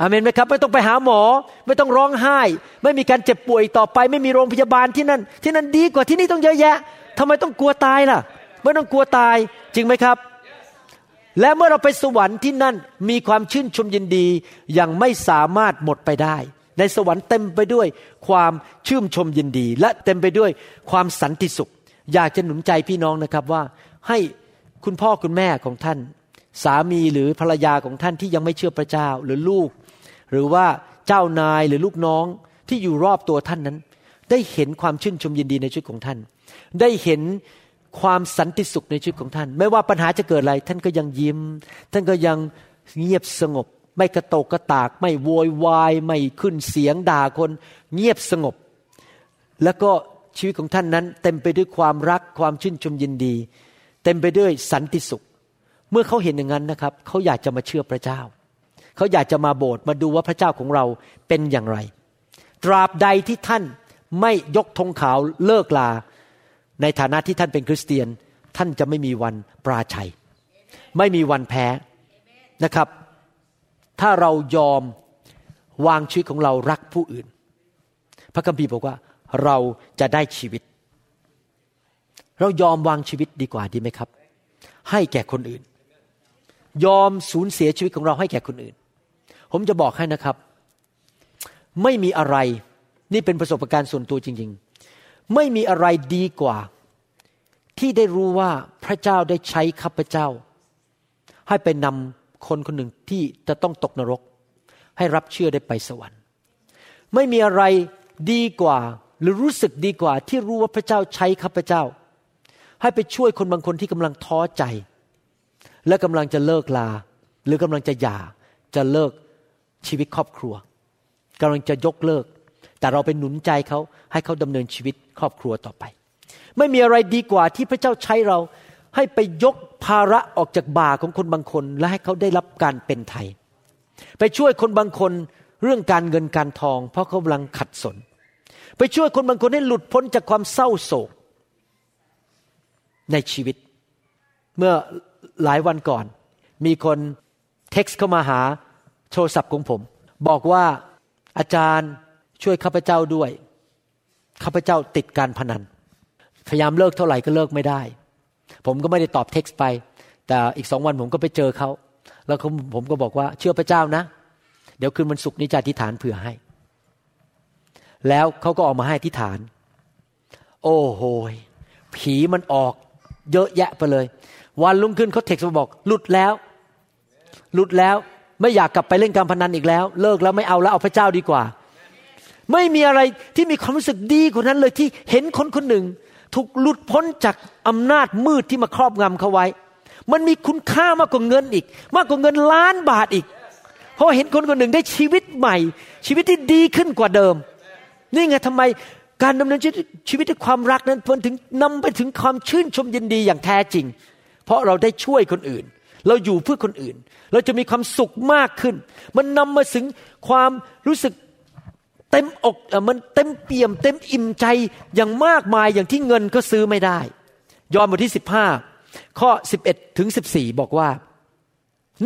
อเมนไหมครับไม่ต้องไปหาหมอ ไม่ต้องร้องไห้ ไม่มีการเจ็บป่วยต่อไป ไม่มีโรงพยาบาลที่นั่น ที่นั่นดีกว่าที่นี่ต้องเยอะแยะทำไมต้องกลัวตายล่ะ ไม่ต้องกลัวตายจริงไหมครับ และเมื่อเราไปสวรรค์ที่นั่นมีความชื่นชมยินดีอย่างไม่สามารถหมดไปได้ ในสวรรค์เต็มไปด้วยความชื่นชมยินดี และเต็มไปด้วยความสันติสุข อยากจะหนุนใจพี่น้องนะครับว่า ให้คุณพ่อคุณแม่ของท่าน สามีหรือภรรยาของท่านที่ยังไม่เชื่อพระเจ้าหรือลูก หรือว่าเจ้านายหรือลูกน้องที่อยู่รอบตัวท่านนั้น ได้เห็นความชื่นชมยินดีในชีวิตของท่าน ได้เห็น ความสันติสุขในชีวิตของท่าน ไม่ว่าปัญหาจะเกิดอะไร ท่านก็ยังยิ้ม ท่านก็ยังเงียบสงบ ไม่กระโตกกระตาก ไม่โวยวายไม่ขึ้นเสียงด่าคน เงียบสงบ แล้วก็ชีวิตของท่านนั้น เต็มไปด้วยความรักความชื่นชมยินดี เต็มไปด้วยสันติสุข เมื่อเขาเห็นอย่างนั้นนะครับ เขาอยากจะมาเชื่อพระเจ้า เขาอยากจะมาโบสถ์มาดูว่าพระเจ้าของเราเป็นอย่างไร ตราบใดที่ท่านไม่ยกธงขาวเลิกลา ในฐานะที่ท่านเป็นคริสเตียน ท่านจะไม่มีวันปราชัย ไม่มีวันแพ้นะครับ ถ้าเรายอมวางชีวิตของเรารักผู้อื่น พระคัมภีร์บอกว่าเราจะได้ชีวิต เรายอมวางชีวิตดีกว่าดีไหมครับ ให้แก่คนอื่น ยอมสูญเสียชีวิตของเราให้แก่คนอื่น ผมจะบอกให้นะครับ ไม่มีอะไรนี่เป็นประสบการณ์ส่วนตัวจริง ๆ ไม่มีอะไรดีกว่า ที่ได้รู้ว่าพระเจ้าได้ใช้ข้าพเจ้า ให้ไปนำคนคนหนึ่งที่จะต้องตกนรก ให้รับเชื่อได้ไปสวรรค์ ไม่มีอะไรดีกว่าหรือรู้สึกดีกว่า ที่รู้ว่าพระเจ้าใช้ข้าพเจ้า ให้ไปช่วยคนบางคนที่กำลังท้อใจ และกำลังจะเลิกลา หรือกำลังจะหย่าจะเลิกชีวิตครอบครัวกำลังจะยกเลิก แต่เราไปหนุนใจเขาให้เขาดำเนินชีวิต ครอบครัวต่อไป ไม่มีอะไรดีกว่าที่พระเจ้าใช้เราให้ไปยกภาระออกจากบ่าของคนบางคน และให้เขาได้รับการเป็นไทย ไปช่วยคนบางคนเรื่องการเงินการทอง เพราะเขากำลังขัดสน ไปช่วยคนบางคนให้หลุดพ้นจากความเศร้าโศกในชีวิต เมื่อหลายวันก่อน มีคนเท็กซ์เข้ามาหาโทรศัพท์ของผม บอกว่าอาจารย์ช่วยข้าพเจ้าด้วย ข้าพเจ้าติดการพนัน พยายามเลิกเท่าไหร่ก็เลิกไม่ได้ ผมก็ไม่ได้ตอบเท็กซ์ไป แต่อีกสองวันผมก็ไปเจอเขา แล้วผมก็บอกว่าเชื่อพระเจ้านะ เดี๋ยวคืนวันศุกร์นี้จะอธิษฐานเผื่อให้ แล้วเขาก็ออกมาให้อธิษฐาน โอ้โหผีมันออกเยอะแยะไปเลย วันรุ่งขึ้นเขาเท็กซ์มาบอก หลุดแล้ว หลุดแล้วไม่อยากกลับไปเล่นการพนันอีกแล้ว เลิกแล้วไม่เอาแล้วเอาพระเจ้าดีกว่า ไม่มีอะไรที่มีความรู้สึกดีกว่านั้นเลยที่เห็นคนคนหนึ่ง ถูกหลุดพ้นจากอำนาจมืดที่มาครอบงำเขาไว้ มันมีคุณค่ามากกว่าเงินอีก มากกว่าเงินล้านบาทอีก เพราะเห็นคนคนหนึ่งได้ชีวิตใหม่ ชีวิตที่ดีขึ้นกว่าเดิม นี่ไงทำไมการดำเนินชีวิตด้วยความรักนั้นพ้นถึงนำไปถึงความชื่นชมยินดีอย่างแท้จริง เพราะเราได้ช่วยคนอื่น เราอยู่เพื่อคนอื่น เราจะมีความสุขมากขึ้น มันนำมาถึงความรู้สึก เต็มอกมันเต็มเปี่ยม เต็มอิ่มใจอย่างมากมายอย่างที่เงินก็ซื้อไม่ได้ ยอห์นบทที่15ข้อ11ถึง14บอกว่า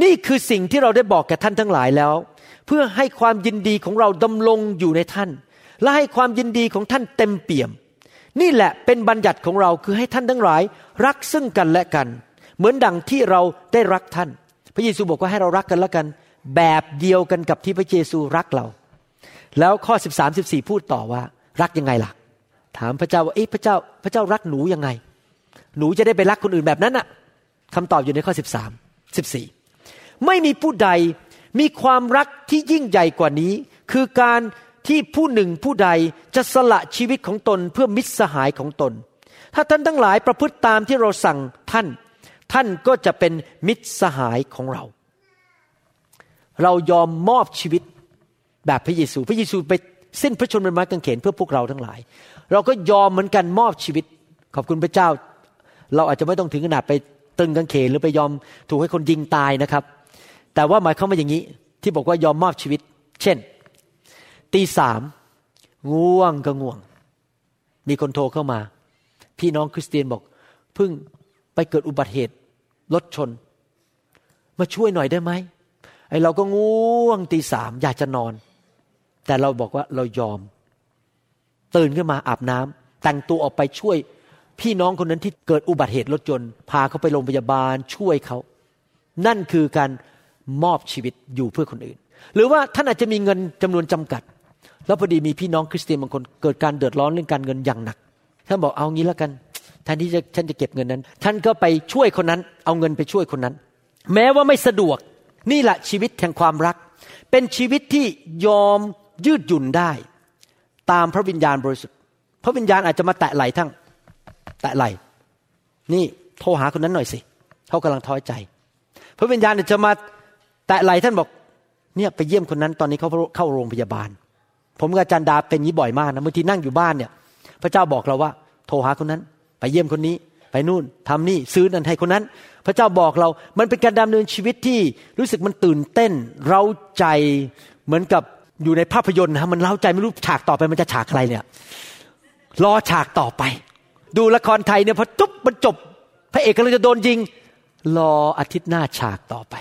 นี่คือสิ่งที่เราได้บอกแก่ท่านทั้งหลายแล้ว เพื่อให้ความยินดีของเราดำรงอยู่ในท่าน และให้ความยินดีของท่านเต็มเปี่ยม นี่แหละเป็นบัญญัติของเราคือให้ท่านทั้งหลาย รักซึ่งกันและกัน เหมือนดังที่เราได้รักท่าน พระเยซูบอกว่าให้เรารักกันและกัน แบบเดียวกันกับที่พระเยซูรักเรา แล้วข้อ 13 14 พูดต่อว่า รักยังไงล่ะ ถามพระเจ้าว่าเอ๊ะพระเจ้า พระเจ้ารักหนูยังไง หนูจะได้ไปรักคนอื่นแบบนั้นน่ะคำตอบอยู่ในข้อ 13 14 ไม่มีผู้ใดมีความรักที่ยิ่งใหญ่กว่านี้ คือการที่ผู้หนึ่งผู้ใดจะสละชีวิตของตนเพื่อมิตรสหายของตน ถ้าท่านทั้งหลายประพฤติตามที่เราสั่งท่าน ท่านก็จะเป็นมิตรสหายของเรา เรายอมมอบชีวิต แบบพระเยซู พระเยซูไปสิ้นพระชนม์บนไม้กางเขนเพื่อพวกเราทั้งหลาย เราก็ยอมเหมือนกันมอบชีวิต ขอบคุณพระเจ้า เราอาจจะไม่ต้องถึงขนาดไปตึงกางเขนหรือไปยอมถูกให้คนยิงตายนะครับ แต่ว่าหมายความว่าอย่างนี้ ที่บอกว่ายอมมอบชีวิต เช่น ตีสามง่วงก็ง่วง มีคนโทรเข้ามา พี่น้องคริสเตียนบอกเพิ่งไปเกิดอุบัติเหตุรถชน มาช่วยหน่อยได้ไหมไอเราก็ง่วงตีสามอยากจะนอน แต่เราบอกว่าเรายอม ตื่นขึ้นมาอาบน้ำแต่งตัวออกไปช่วย พี่น้องคนนั้นที่เกิดอุบัติเหตุรถยนต์พาเขาไปโรงพยาบาลช่วยเขา นั่นคือการมอบชีวิตอยู่เพื่อคนอื่น หรือว่าท่านอาจจะมีเงินจำนวนจำกัด แล้วพอดีมีพี่น้องคริสเตียนบางคนเกิดการเดือดร้อนเรื่องการเงินอย่างหนักท่านบอกเอางี้แล้วกันแทนที่จะฉันจะเก็บเงินนั้น ท่านก็ไปช่วยคนนั้น เอาเงินไปช่วยคนนั้น แม้ว่าไม่สะดวกนี่แหละชีวิตแห่งความรัก เป็นชีวิตที่ยอม ยืดหยุ่นได้ ตามพระวิญญาณบริสุทธิ์ พระวิญญาณอาจจะมาแตะไหลทั้งแตะไหลนี่โทรหาคนนั้นหน่อยสิเขากำลังท้อใจ พระวิญญาณอาจจะมาแตะไหลท่านบอก เนี่ยไปเยี่ยมคนนั้นตอนนี้เขาเข้าโรงพยาบาล ผมกับอาจารย์ดาเป็นนี้บ่อยมากนะบางทีนั่งอยู่บ้านเนี่ย พระเจ้าบอกเราว่า โทรหาคนนั้น ไปเยี่ยมคนนี้ไปนู่นทำนี่ซื้อนั่นให้คนนั้น พระเจ้าบอกเรา มันเป็นการดำเนินชีวิตที่รู้สึกมันตื่นเต้น เราใจเหมือนกับ อยู่ในภาพยนตร์นะมันเล่าใจไม่รู้ฉากต่อไปมันจะฉากอะไรเนี่ย รอฉากต่อไป ดูละครไทยเนี่ยพอจุ๊บมันจบ พระเอกกำลังจะโดนยิง รออาทิตย์หน้าฉากต่อไป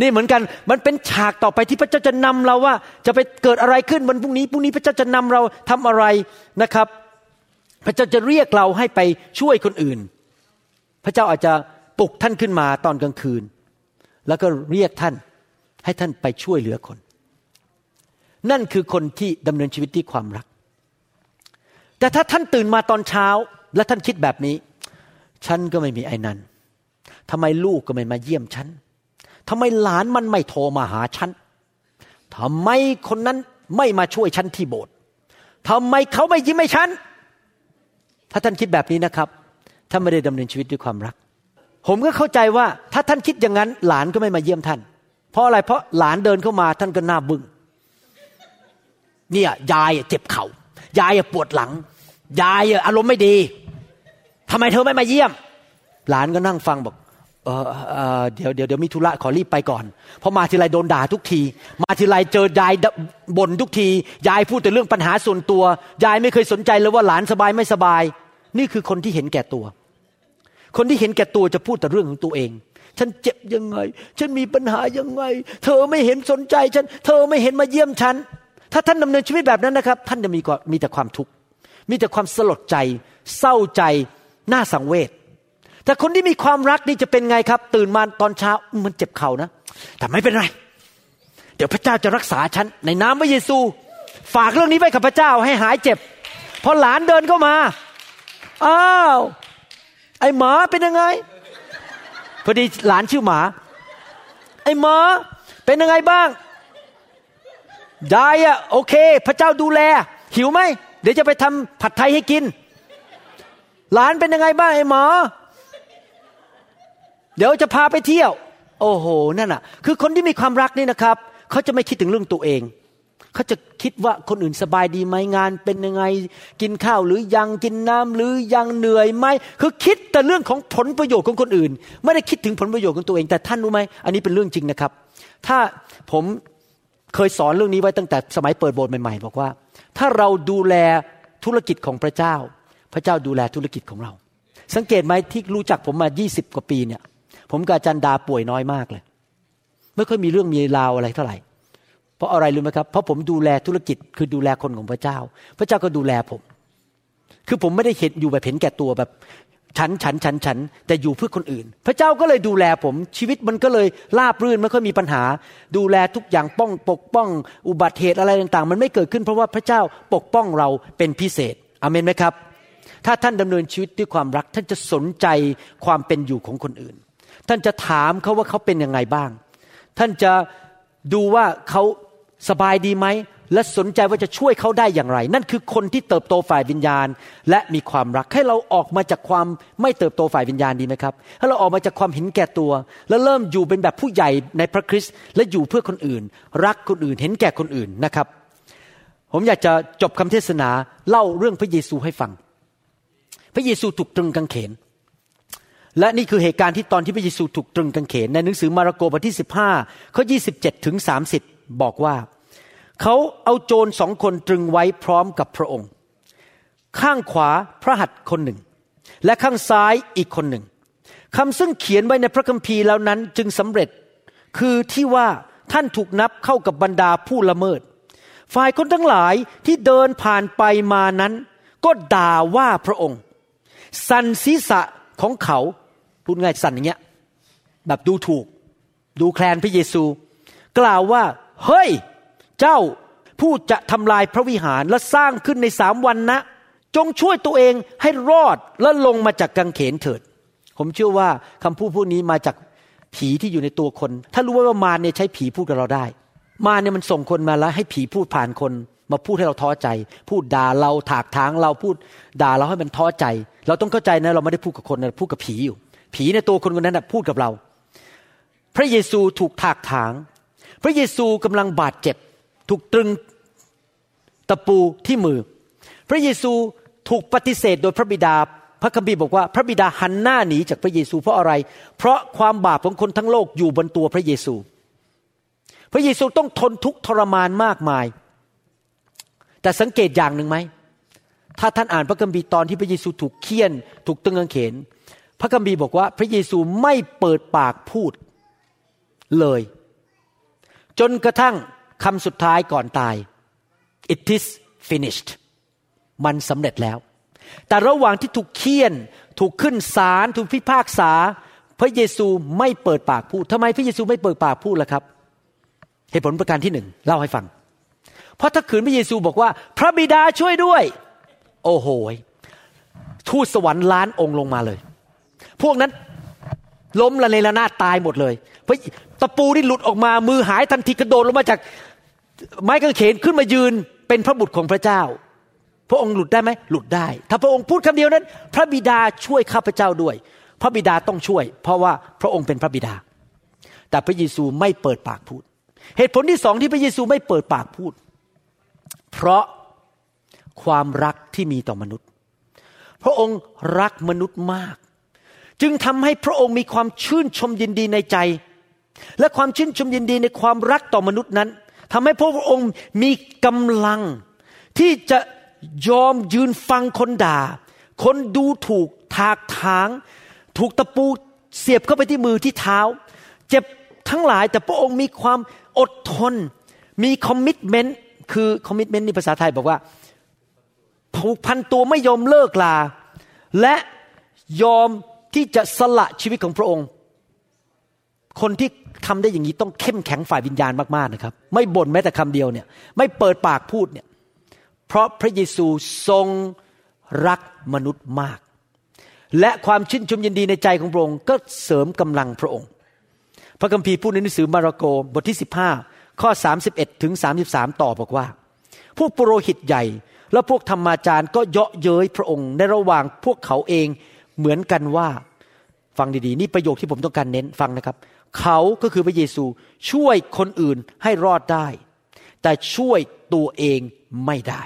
นี่เหมือนกันมันเป็นฉากต่อไปที่พระเจ้าจะนำเราว่า จะไปเกิดอะไรขึ้นวันพรุ่งนี้พรุ่งนี้พระเจ้าจะนำเราทำอะไรนะครับ พระเจ้าจะเรียกเราให้ไปช่วยคนอื่น พระเจ้าอาจจะปลุกท่านขึ้นมาตอนกลางคืน แล้วก็เรียกท่านให้ท่านไปช่วยเหลือคน นั่นคือคนที่ดำเนินชีวิตที่ความรัก แต่ถ้าท่านตื่นมาตอนเช้าและท่านคิดแบบนี้ ฉันก็ไม่มีไอ้นั้นทำไมลูกก็ไม่มาเยี่ยมฉันทำไมหลานมันไม่โทรมาหาฉันทำไมคนนั้นไม่มาช่วยฉันที่โบสถ์ทำไมเขาไม่ยิ้มให้ฉัน ถ้าท่านคิดแบบนี้นะครับท่านไม่ได้ดำเนินชีวิตด้วยความรัก ผมก็เข้าใจว่าถ้าท่านคิดอย่างนั้น หลานก็ไม่มาเยี่ยมท่าน เพราะอะไรเพราะหลานเดินเข้ามาท่านก็หน้าบึง้ง เนี่ยยายเจ็บเขา่ายายปวดหลัง ยายอารมณ์ไม่ดีทำไมเธอไม่มาเยี่ยม หลานก็นั่งฟังบอกเออเออเดี๋ยวเดี๋ยวเดี๋ยวมีธุระขอรีบไปก่อน เพราะมาทีไรโดนด่าทุกที มาทีไรเจอยายบ่นทุกที ยายพูดแต่เรื่องปัญหาส่วนตัว ยายไม่เคยสนใจเลยว่าหลานสบายไม่สบาย นี่คือคนที่เห็นแก่ตัว คนที่เห็นแก่ตัวจะพูดแต่เรื่องของตัวเอง ฉันเจ็บยังไง ฉันมีปัญหายังไง เธอไม่เห็นสนใจฉัน เธอไม่เห็นมาเยี่ยมฉัน ถ้าท่านดำเนินชีวิตแบบนั้นนะครับ ท่านจะมีมีแต่ความทุกข์มีแต่ความสลดใจ เศร้าใจน่าสังเวชแต่คนที่มีความรักนี่จะเป็นไงครับ ตื่นมาตอนเช้ามันเจ็บเข่านะแต่ไม่เป็นไร เดี๋ยวพระเจ้าจะรักษาฉันในน้ำพระเยซู ฝากเรื่องนี้ไว้กับพระเจ้าให้หายเจ็บ พอหลานเดินเข้ามาอ้าวไอหมาเป็นยังไงพอดีหลานชื่อหมา ไอหมาเป็นยังไงบ้าง ยายอะโอเค พระเจ้าดูแล หิวไหม เดี๋ยวจะไปทำผัดไทยให้กิน หลานเป็นยังไงบ้างไอ้หมอ เดี๋ยวจะพาไปเที่ยว โอ้โหนั่นอะคือคนที่มีความรักนี่นะครับ เขาจะไม่คิดถึงเรื่องตัวเอง เขาจะคิดว่าคนอื่นสบายดีไหมงานเป็นยังไง กินข้าวหรือยังกินน้ำหรือยังเหนื่อยไหมคือคิดแต่เรื่องของผลประโยชน์ของคนอื่น ไม่ได้คิดถึงผลประโยชน์ของตัวเอง แต่ท่านรู้ไหมอันนี้เป็นเรื่องจริงนะครับ ถ้าผม เคยสอนเรื่องนี้ไว้ตั้งแต่สมัยเปิดโบสถ์ใหม่ๆ บอกว่า ถ้าเราดูแลธุรกิจของพระเจ้า พระเจ้าดูแลธุรกิจของเรา สังเกตไหมที่รู้จักผมมา 20 กว่าปีเนี่ย ผมกับอาจารย์ดาป่วยน้อยมากเลย ไม่ค่อยมีเรื่องมีราวอะไรเท่าไหร่ เพราะอะไรรู้ไหมครับ เพราะผมดูแลธุรกิจคือดูแลคนของพระเจ้า พระเจ้าก็ดูแลผม คือผมไม่ได้เห็นอยู่แบบเห็นแก่ตัวแบบ ฉันฉันฉันฉันแต่อยู่เพื่อคนอื่น พระเจ้าก็เลยดูแลผมชีวิตมันก็เลยราบรื่นไม่ค่อยมีปัญหา ดูแลทุกอย่างป้องปกป้อง อุบัติเหตุอะไรต่างๆ มันไม่เกิดขึ้นเพราะว่าพระเจ้าปกป้องเราเป็นพิเศษอเมนไหมครับ ถ้าท่านดำเนินชีวิตด้วยความรัก ท่านจะสนใจความเป็นอยู่ของคนอื่น ท่านจะถามเขาว่าเขาเป็นยังไงบ้าง ท่านจะดูว่าเขาสบายดีไหม และสนใจว่าจะช่วยเขาได้อย่างไร นั่นคือคนที่เติบโตฝ่ายวิญญาณ และมีความรักให้เราออกมาจากความไม่เติบโตฝ่ายวิญญาณดีไหมครับให้เราออกมาจากความเห็นแก่ตัว แล้วเริ่มอยู่เป็นแบบผู้ใหญ่ในพระคริสต์และอยู่เพื่อคนอื่น รักคนอื่นเห็นแก่คนอื่นนะครับ ผมอยากจะจบคำเทศนาเล่าเรื่องพระเยซูให้ฟัง พระเยซูถูกตรึงกางเขน และนี่คือเหตุการณ์ที่ตอนที่พระเยซูถูกตรึงกางเขนในหนังสือมาระโกบทที่ 15ข้อ27ถึง30 บอกว่า เขาเอาโจรสองคนตรึงไว้พร้อมกับพระองค์ ข้างขวาพระหัตถ์คนหนึ่ง และข้างซ้ายอีกคนหนึ่งคำซึ่งเขียนไว้ในพระคัมภีร์แล้วนั้นจึงสำเร็จ คือที่ว่าท่านถูกนับเข้ากับบรรดาผู้ละเมิด ฝ่ายคนทั้งหลายที่เดินผ่านไปมานั้น ก็ด่าว่าพระองค์สันศีษะของเขาพูดง่ายสันอย่างเงี้ยแบบดูถูก ดูแคลนพระเยซู กล่าวว่า เฮ้ย เจ้าผู้จะทำลายพระวิหารและสร้างขึ้นในสามวันนะ จงช่วยตัวเองให้รอดและลงมาจากกังเขนเถิด ผมเชื่อว่าคำพูดพวกนี้มาจากผีที่อยู่ในตัวคน ถ้ารู้ว่ามารเนี่ยใช้ผีพูดกับเราได้ มารเนี่ยมันส่งคนมาแล้ว ให้ผีพูดผ่านคน มาพูดให้เราท้อใจ พูดด่าเราถากถางเราพูดด่าเราให้มันท้อใจ เราต้องเข้าใจนะเราไม่ได้พูดกับคนนะพูดกับผีอยู่ ผีในตัวคนคนนั้นนะพูดกับเรา พระเยซูถูกถากถาง พระเยซูกำลังบาดเจ็บ ถูกตรึงตะปูที่มือ พระเยซูถูกปฏิเสธโดยพระบิดา พระคัมภีร์บอกว่าพระบิดาหันหน้าหนีจากพระเยซูเพราะอะไร เพราะความบาปของคนทั้งโลกอยู่บนตัวพระเยซู พระเยซูต้องทนทุกข์ทรมานมากมาย แต่สังเกตอย่างหนึ่งไหม ถ้าท่านอ่านพระคัมภีร์ตอนที่พระเยซูถูกเคี่ยน ถูกตึงกางเขน พระคัมภีร์บอกว่าพระเยซูไม่เปิดปากพูดเลย จนกระทั่ง คำสุดท้ายก่อนตาย it is finished มันสำเร็จแล้ว แต่ระหว่างที่ถูกเคี่ยน ถูกขึ้นศาลถูกพิพากษา พระเยซูไม่เปิดปากพูดทำไมพระเยซูไม่เปิดปากพูดล่ะครับ เหตุผลประการที่หนึ่งเล่าให้ฟัง เพราะถ้าขืนพระเยซูบอกว่า พระบิดาช่วยด้วย โอ้โหทูตสวรรค์ล้านองค์ลงมาเลย พวกนั้นล้มละในระนาดตายหมดเลยพระตะปูที่หลุดออกมามือหายทันทีกระโดดลงมาจาก ไม้กางเขนขึ้นมายืนเป็นพระบุตรของพระเจ้า พระองค์หลุดได้ไหมหลุดได้ ถ้าพระองค์พูดคำเดียวนั้น พระบิดาช่วยข้าพเจ้าด้วย พระบิดาต้องช่วย เพราะว่าพระองค์เป็นพระบิดา แต่พระเยซูไม่เปิดปากพูด เหตุผลที่สองที่พระเยซูไม่เปิดปากพูด เพราะความรักที่มีต่อมนุษย์ พระองค์รักมนุษย์มาก จึงทำให้พระองค์มีความชื่นชมยินดีในใจ และความชื่นชมยินดีในความรักต่อมนุษย์นั้น ทำให้พระองค์มีกำลัง ที่จะยอมยืนฟังคนด่า คนดูถูกถากถาง ถูกตะปูเสียบเข้าไปที่มือที่เท้า เจ็บทั้งหลายแต่พระองค์มีความอดทน มี commitment คือ commitment ในภาษาไทยบอกว่าผูกพันตัวไม่ยอมเลิกลา และยอมที่จะสละชีวิตของพระองค์ คนที่ทำได้อย่างนี้ต้องเข้มแข็งฝ่ายวิญญาณมากๆนะครับ ไม่บ่นแม้แต่คำเดียวเนี่ย ไม่เปิดปากพูดเนี่ย เพราะพระเยซูทรงรักมนุษย์มาก และความชื่นชมยินดีในใจของพระองค์ก็เสริมกำลังพระองค์ พระคัมภีร์พูดในหนังสือมาระโกบทที่ 15 ข้อ 31ถึง33 ต่อบอกว่า พวกปุโรหิตใหญ่ และพวกธรรมาจารย์ก็เยาะเย้ยพระองค์ในระหว่างพวกเขาเองเหมือนกันว่าฟังดีๆ นี่ประโยคที่ผมต้องการเน้นฟังนะครับ เขาก็คือพระเยซูช่วยคนอื่นให้รอดได้ แต่ช่วยตัวเองไม่ได้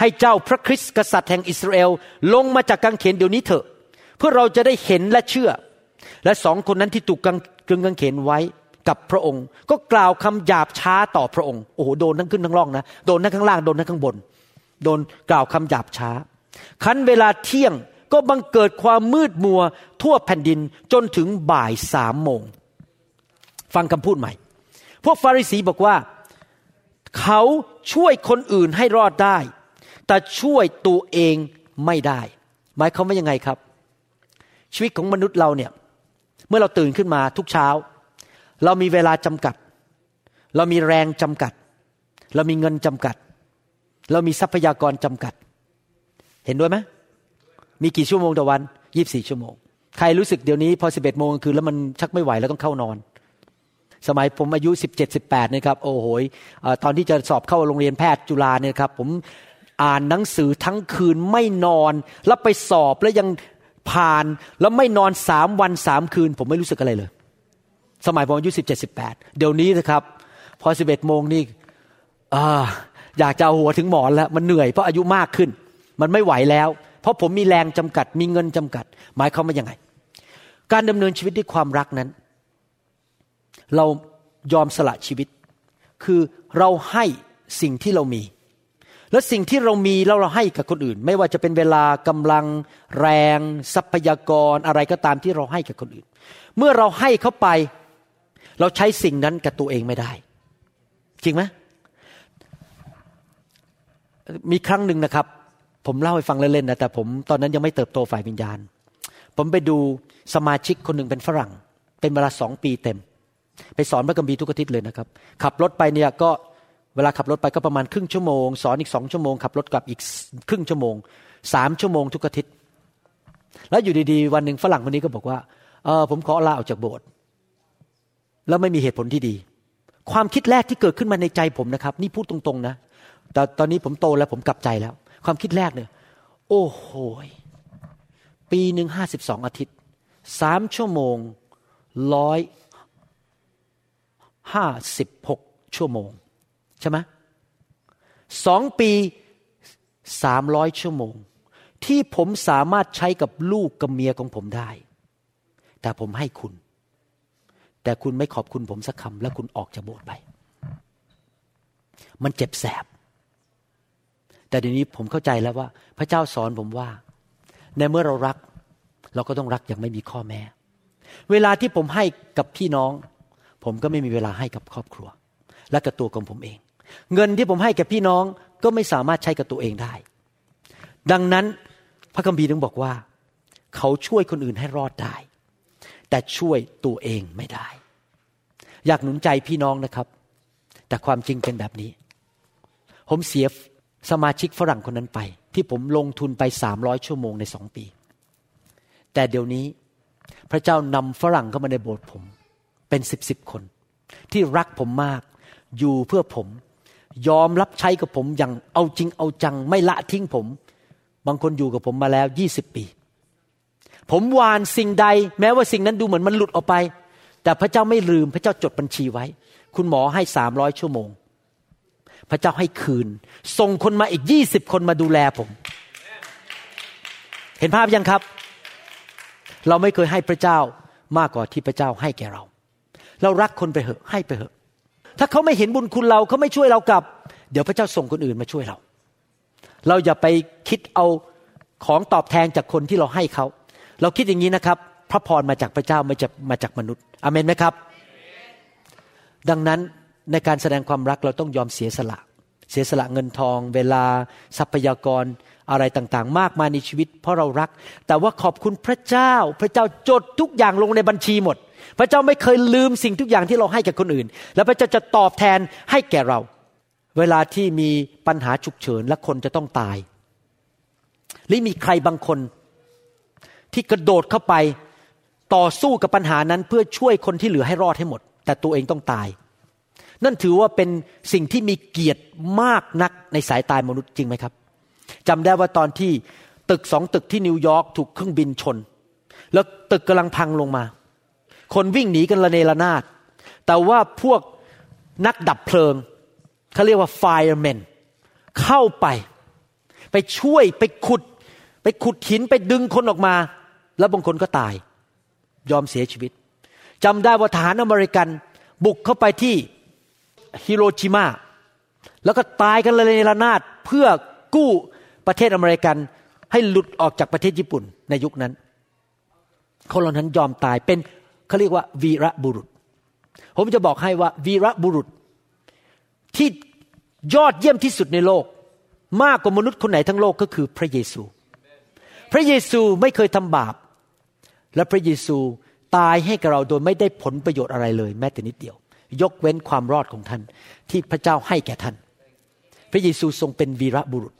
ให้เจ้าพระคริสต์กษัตริย์แห่งอิสราเอลลงมาจากกังเขนเดี๋ยวนี้เถอะ เพื่อเราจะได้เห็นและเชื่อ และสองคนนั้นที่ถูกกังกึงกังเขนไว้กับพระองค์ ก็กล่าวคำหยาบช้าต่อพระองค์โอ้โหโดนทั้งขึ้นทั้งล่องนะโดนทั้งข้างล่างโดนทั้งข้างบน โดนกล่าวคำหยาบช้าคันเวลาเที่ยง ก็บังเกิดความมืดมัวทั่วแผ่นดินจนถึงบ่ายสามโมง ฟังคำพูดใหม่ พวกฟาริสีบอกว่า เขาช่วยคนอื่นให้รอดได้ แต่ช่วยตัวเองไม่ได้ หมายเขามว่ายังไงครับ ชีวิตของมนุษย์เราเนี่ยเมื่อเราตื่นขึ้นมาทุกเช้า เรามีเวลาจำกัด เรามีแรงจำกัด เรามีเงินจำกัด เรามีทรัพยากรจำกัด เห็นด้วยไหม มีกี่ชั่วโมงต่อวันยี่บสี่ชั่วโมง ใครรู้สึกเดี๋ยวนี้พอสิบเอ็ดโมงคือแล้วมันชักไม่ไหวแล้วต้องเข้านอน สมัยผมอายุสิบเจ็ดสิบแปดนะครับโอ้โหตอนที่จะสอบเข้าโรงเรียนแพทย์จุฬาเนี่ยครับผมอ่านหนังสือทั้งคืนไม่นอน แล้วไปสอบแล้วยังผ่านแล้วไม่นอนสามวันสามคืน ผมไม่รู้สึกอะไรเลย สมัยผมอายุสิบเจ็ดสิบแปดเดี๋ยวนี้นะครับ พอสิบเอ็ดโมงนี่อยากจะเอาหัวถึงหมอนแล้ว มันเหนื่อยเพราะอายุมากขึ้น มันไม่ไหวแล้ว เพราะผมมีแรงจำกัด มีเงินจำกัด หมายเขามายังไง การดำเนินชีวิตด้วยความรักนั้น เรายอมสละชีวิต คือเราให้สิ่งที่เรามี และสิ่งที่เรามีแล้วเราให้กับคนอื่น ไม่ว่าจะเป็นเวลากำลัง แรง ทรัพยากรอะไรก็ตามที่เราให้กับคนอื่น เมื่อเราให้เขาไป เราใช้สิ่งนั้นกับตัวเองไม่ได้ จริงไหมมีครั้งหนึ่งนะครับ ผมเล่าให้ฟังเล่นๆนะแต่ผมตอนนั้นยังไม่เติบโตฝ่ายวิญญาณ ผมไปดูสมาชิกคนหนึ่งเป็นฝรั่ง เป็นเวลาสองปีเต็ม ไปสอนพระกัมภีร์ทุกอาทิตย์เลยนะครับ ขับรถไปเนี่ยก็เวลาขับรถไปก็ประมาณครึ่งชั่วโมง สอนอีกสองชั่วโมงขับรถกลับอีกครึ่งชั่วโมงสามชั่วโมงทุกอาทิตย์ แล้วอยู่ดีๆ วันหนึ่งฝรั่งคนนี้ก็บอกว่าเออผมขอลาออกจากโบสถ์แล้วไม่มีเหตุผลที่ดี ความคิดแรกที่เกิดขึ้นมาในใจผมนะครับ นี่พูดตรงๆนะแต่ตอนนี้ผมโตแล้วผมกลับใจแล้ว ความคิดแรกเนี่ยโอ้โหปีหนึ่งห้าสิบสองอาทิตย์สามชั่วโมงร้อยห้าสิบหกชั่วโมง ใช่ไหมสองปีสามร้อยชั่วโมง ที่ผมสามารถใช้กับลูกกับเมียของผมได้ แต่ผมให้คุณ แต่คุณไม่ขอบคุณผมสักคำแล้วคุณออกจากโบสถ์ไป มันเจ็บแสบ แต่เดี๋ยวนี้ผมเข้าใจแล้วว่า พระเจ้าสอนผมว่า ในเมื่อเรารัก เราก็ต้องรักอย่างไม่มีข้อแม้ เวลาที่ผมให้กับพี่น้อง ผมก็ไม่มีเวลาให้กับครอบครัว และกับตัวของผมเอง เงินที่ผมให้กับพี่น้องก็ไม่สามารถใช้กับตัวเองได้ ดังนั้นพระคัมภีร์ถึงบอกว่า เขาช่วยคนอื่นให้รอดได้ แต่ช่วยตัวเองไม่ได้ อยากหนุนใจพี่น้องนะครับ แต่ความจริงเป็นแบบนี้ ผมเสีย สมาชิกฝรั่งคนนั้นไป ที่ผมลงทุนไปสามร้อยชั่วโมงในสองปี แต่เดี๋ยวนี้พระเจ้านำฝรั่งเข้ามาในโบสถ์ผม เป็นสิบสิบคน ที่รักผมมากอยู่เพื่อผม ยอมรับใช้กับผมอย่างเอาจริงเอาจังไม่ละทิ้งผม บางคนอยู่กับผมมาแล้วยี่สิบปี ผมวานสิ่งใด แม้ว่าสิ่งนั้นดูเหมือนมันหลุดออกไป แต่พระเจ้าไม่ลืมพระเจ้าจดบัญชีไว้ คุณหมอให้สามร้อยชั่วโมง พระเจ้าให้คืน ส่งคนมาอีกยี่สิบคนมาดูแลผม เห็นภาพยังครับ เราไม่เคยให้พระเจ้ามากกว่าที่พระเจ้าให้แก่เรา เรารักคนไปเหอะให้ไปเหอะ ถ้าเขาไม่เห็นบุญคุณเราเขาไม่ช่วยเรากลับ เดี๋ยวพระเจ้าส่งคนอื่นมาช่วยเรา เราอย่าไปคิดเอาของตอบแทนจากคนที่เราให้เขา เราคิดอย่างนี้นะครับ พระพรมาจากพระเจ้าไม่จะมาจากมนุษย์อเมนไหมครับ ดังนั้น ในการแสดงความรักเราต้องยอมเสียสละ เสียสละเงินทอง เวลาทรัพยากรอะไรต่างๆ มากมายในชีวิต เพราะเรารัก แต่ว่าขอบคุณพระเจ้า พระเจ้าจดทุกอย่างลงในบัญชีหมด พระเจ้าไม่เคยลืมสิ่งทุกอย่างที่เราให้แก่คนอื่น แล้วพระเจ้าจะตอบแทนให้แก่เรา เวลาที่มีปัญหาฉุกเฉินและคนจะต้องตาย หรือมีใครบางคน ที่กระโดดเข้าไปต่อสู้กับปัญหานั้นเพื่อช่วยคนที่เหลือให้รอดให้หมด แต่ตัวเองต้องตาย นั่นถือว่าเป็นสิ่งที่มีเกียรติมากนักในสายตามนุษย์จริงไหมครับจำได้ว่าตอนที่ตึกสองตึกที่นิวยอร์กถูกเครื่องบินชน แล้วตึกกำลังพังลงมา คนวิ่งหนีกันระเนระนาด แต่ว่าพวกนักดับเพลิงเขาเรียกว่า firemen เข้าไป ไปช่วยไปขุด ไปขุดหินไปดึงคนออกมา แล้วบางคนก็ตาย ยอมเสียชีวิตจำได้ว่าทหารอเมริกันบุกเข้าไปที่ ฮิโรชิมาแล้วก็ตายกันระเนระนาดเพื่อกู้ประเทศอเมริกันให้หลุดออกจากประเทศญี่ปุ่นในยุคนั้นคนเหล่านั้นยอมตายเป็นเขาเรียกว่า วีระบุรุษ ผมจะบอกให้ว่า วีระบุรุษ ที่ยอดเยี่ยมที่สุดในโลก มากกว่ามนุษย์คนไหนทั้งโลกก็คือพระเยซู พระเยซูไม่เคยทำบาป และพระเยซูตายให้กับเราโดยไม่ได้ผลประโยชน์อะไรเลย แม้แต่นิดเดียว ยกเว้นความรอดของท่าน ที่พระเจ้าให้แก่ท่าน พระเยซูทรงเป็นวีระบุรุษ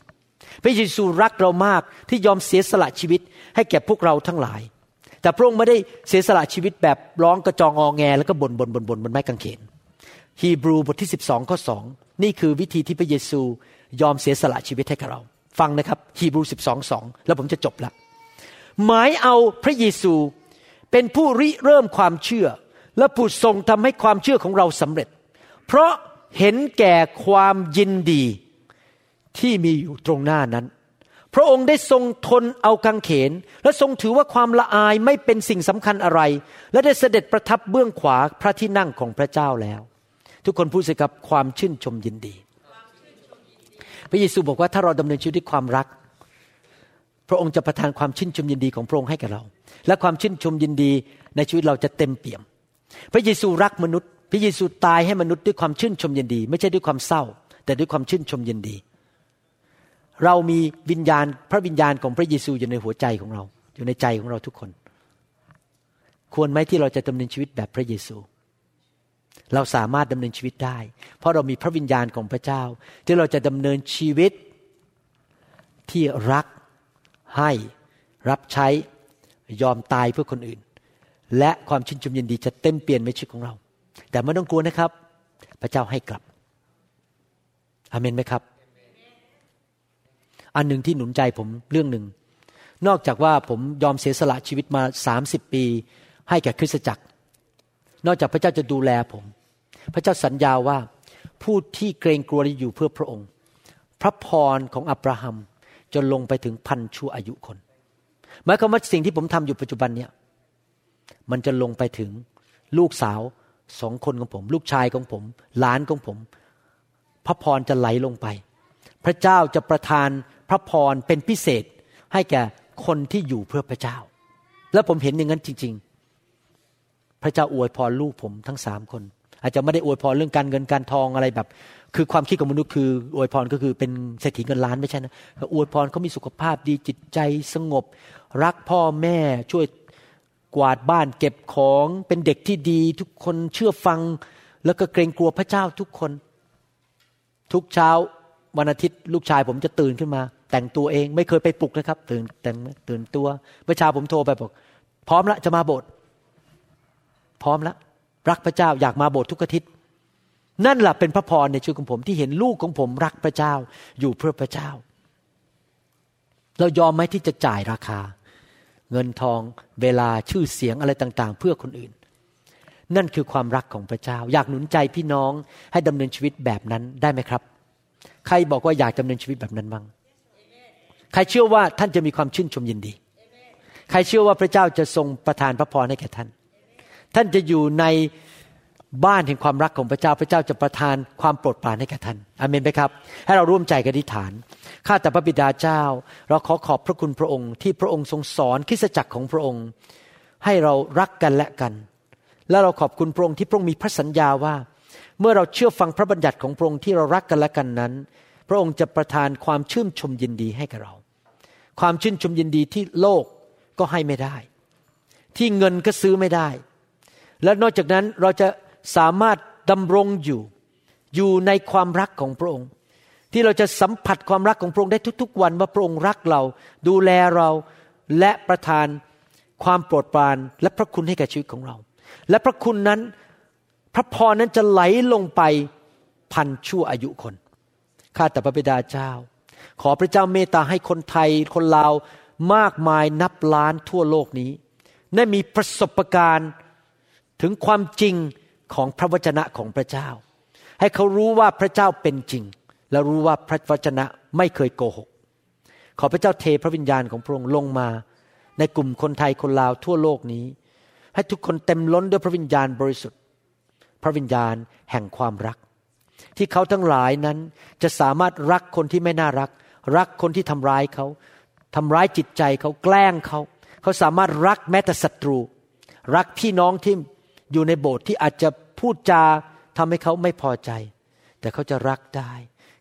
พระเยซูรักเรามากที่ยอมเสียสละชีวิตให้แก่พวกเราทั้งหลาย แต่พระองค์ไม่ได้เสียสละชีวิตแบบร้องกระจองงอแง แล้วก็บ่นบ่นบ่นบ่นบนไม้กางเขนฮีบรูบทที่ 12ข้อ2นี่คือวิธีที่พระเยซูยอมเสียสละชีวิตให้กับเรา ฟังนะครับฮีบรู12 2 แล้วผมจะจบละหมายเอาพระเยซูเป็นผู้ริเริ่มความเชื่อ และผู้ทรงทำให้ความเชื่อของเราสำเร็จ เพราะเห็นแก่ความยินดีที่มีอยู่ตรงหน้านั้น พระองค์ได้ทรงทนเอากังเขน และทรงถือว่าความละอายไม่เป็นสิ่งสำคัญอะไร และได้เสด็จประทับเบื้องขวาพระที่นั่งของพระเจ้าแล้ว ทุกคนพูดสิครับความชื่นชมยินดี พระเยซูบอกว่าถ้าเราดำเนินชีวิตด้วยความรัก พระองค์จะประทานความชื่นชมยินดีของพระองค์ให้กับเรา และความชื่นชมยินดีในชีวิตเราจะเต็มเปี่ยม พระเยซูรักมนุษย์ พระเยซูตายให้มนุษย์ด้วยความชื่นชมยินดี ไม่ใช่ด้วยความเศร้า แต่ด้วยความชื่นชมยินดี เรามีวิญญาณพระวิญญาณของพระเยซูอยู่ในหัวใจของเรา อยู่ในใจของเราทุกคน ควรไหมที่เราจะดำเนินชีวิตแบบพระเยซู เราสามารถดำเนินชีวิตได้ เพราะเรามีพระวิญญาณของพระเจ้า ที่เราจะดำเนินชีวิตที่รักให้รับใช้ยอมตายเพื่อคนอื่น และความชื่นชมยินดีจะเต็มเปลี่ยนในชีวิตของเรา แต่ไม่ต้องกลัวนะครับ พระเจ้าให้กลับอเมนไหมครับ อันหนึ่งที่หนุนใจผมเรื่องหนึ่ง นอกจากว่าผมยอมเสียสละชีวิตมาสามสิบปี ให้แก่คริสตจักร นอกจากพระเจ้าจะดูแลผม พระเจ้าสัญญาว่าผู้ที่เกรงกลัวอยู่เพื่อพระองค์ พระพรของอับราฮัมจะลงไปถึงพันชั่วอายุคนหมายความว่าสิ่งที่ผมทำอยู่ปัจจุบันเนี่ย มันจะลงไปถึงลูกสาวสองคนของผม ลูกชายของผมหลานของผม พระพรจะไหลลงไป พระเจ้าจะประทานพระพรเป็นพิเศษให้แก่คนที่อยู่เพื่อพระเจ้า แล้วผมเห็นอย่างนั้นจริง ๆ พระเจ้าอวยพรลูกผมทั้งสามคน อาจจะไม่ได้อวยพรเรื่องการเงินการทองอะไรแบบ คือความคิดของมนุษย์คืออวยพรก็คือเป็นเศรษฐีเงินล้านไม่ใช่นะอวยพรเขามีสุขภาพดีจิตใจสงบ รักพ่อแม่ช่วย วาดบ้านเก็บของเป็นเด็กที่ดีทุกคนเชื่อฟัง แล้วก็เกรงกลัวพระเจ้าทุกคน ทุกเช้าวันอาทิตย์ลูกชายผมจะตื่นขึ้นมา แต่งตัวเองไม่เคยไปปลุกนะครับ ตื่นแต่งตื่นตัวเมื่อเช้าผมโทรไปบอก พร้อมละจะมาโบสถ์พร้อมละรักพระเจ้าอยากมาโบสถ์ทุกอาทิตย์นั่นแหละเป็นพระพรในชีวิตของผมที่เห็นลูกของผมรักพระเจ้าอยู่เพื่อพระเจ้า เรายอมไหมที่จะจ่ายราคา เงินทองเวลาชื่อเสียงอะไรต่างๆ เพื่อคนอื่น นั่นคือความรักของพระเจ้า อยากหนุนใจพี่น้องให้ดำเนินชีวิตแบบนั้นได้ไหมครับ ใครบอกว่าอยากดำเนินชีวิตแบบนั้นบ้างใครเชื่อว่าท่านจะมีความชื่นชมยินดี ใครเชื่อว่าพระเจ้าจะทรงประทานพระพรให้แก่ท่าน ท่านจะอยู่ใน บ้านแห่งความรักของพระเจ้าพระเจ้าจะประทานความโปรดปรานให้แก่ท่านอเมนไหมครับ ให้เราร่วมใจกันอธิษฐานข้าแต่พระบิดาเจ้า เราขอขอบพระคุณพระองค์ ที่พระองค์ทรงสอนคริสจักรของพระองค์ ให้เรารักกันและกัน และเราขอบคุณพระองค์ที่พระองค์มีพระสัญญาว่า เมื่อเราเชื่อฟังพระบัญญัติของพระองค์ที่เรารักกันและกันนั้น พระองค์จะประทานความชื่นชมยินดีให้กับเรา ความชื่นชมยินดีที่โลกก็ให้ไม่ได้ ที่เงินก็ซื้อไม่ได้ และนอกจากนั้นเราจะ สามารถดำรงอยู่ อยู่ในความรักของพระองค์ ที่เราจะสัมผัสความรักของพระองค์ได้ทุกๆ วันว่าพระองค์รักเรา ดูแลเราและประทานความโปรดปรานและพระคุณให้แก่ชีวิตของเรา และพระคุณนั้นพระพรนั้นจะไหลลงไปพันชั่วอายุคนข้าแต่พระบิดาเจ้า ขอพระเจ้าเมตตาให้คนไทยคนลาวมากมายนับล้านทั่วโลกนี้ ได้มีประสบการณ์ถึงความจริง ของพระวจนะของพระเจ้า ให้เขารู้ว่าพระเจ้าเป็นจริง และรู้ว่าพระวจนะไม่เคยโกหก ขอพระเจ้าเทพระวิญญาณของพระองค์ลงมา ในกลุ่มคนไทยคนลาวทั่วโลกนี้ ให้ทุกคนเต็มล้นด้วยพระวิญญาณบริสุทธิ์ พระวิญญาณแห่งความรัก ที่เขาทั้งหลายนั้นจะสามารถรักคนที่ไม่น่ารัก รักคนที่ทำร้ายเขาทำร้ายจิตใจเขาแกล้งเขา เขาสามารถรักแม้แต่ศัตรู รักพี่น้องที่ อยู่ในโบสถ์ที่อาจจะพูดจาทำให้เขาไม่พอใจ แต่เขาจะรักได้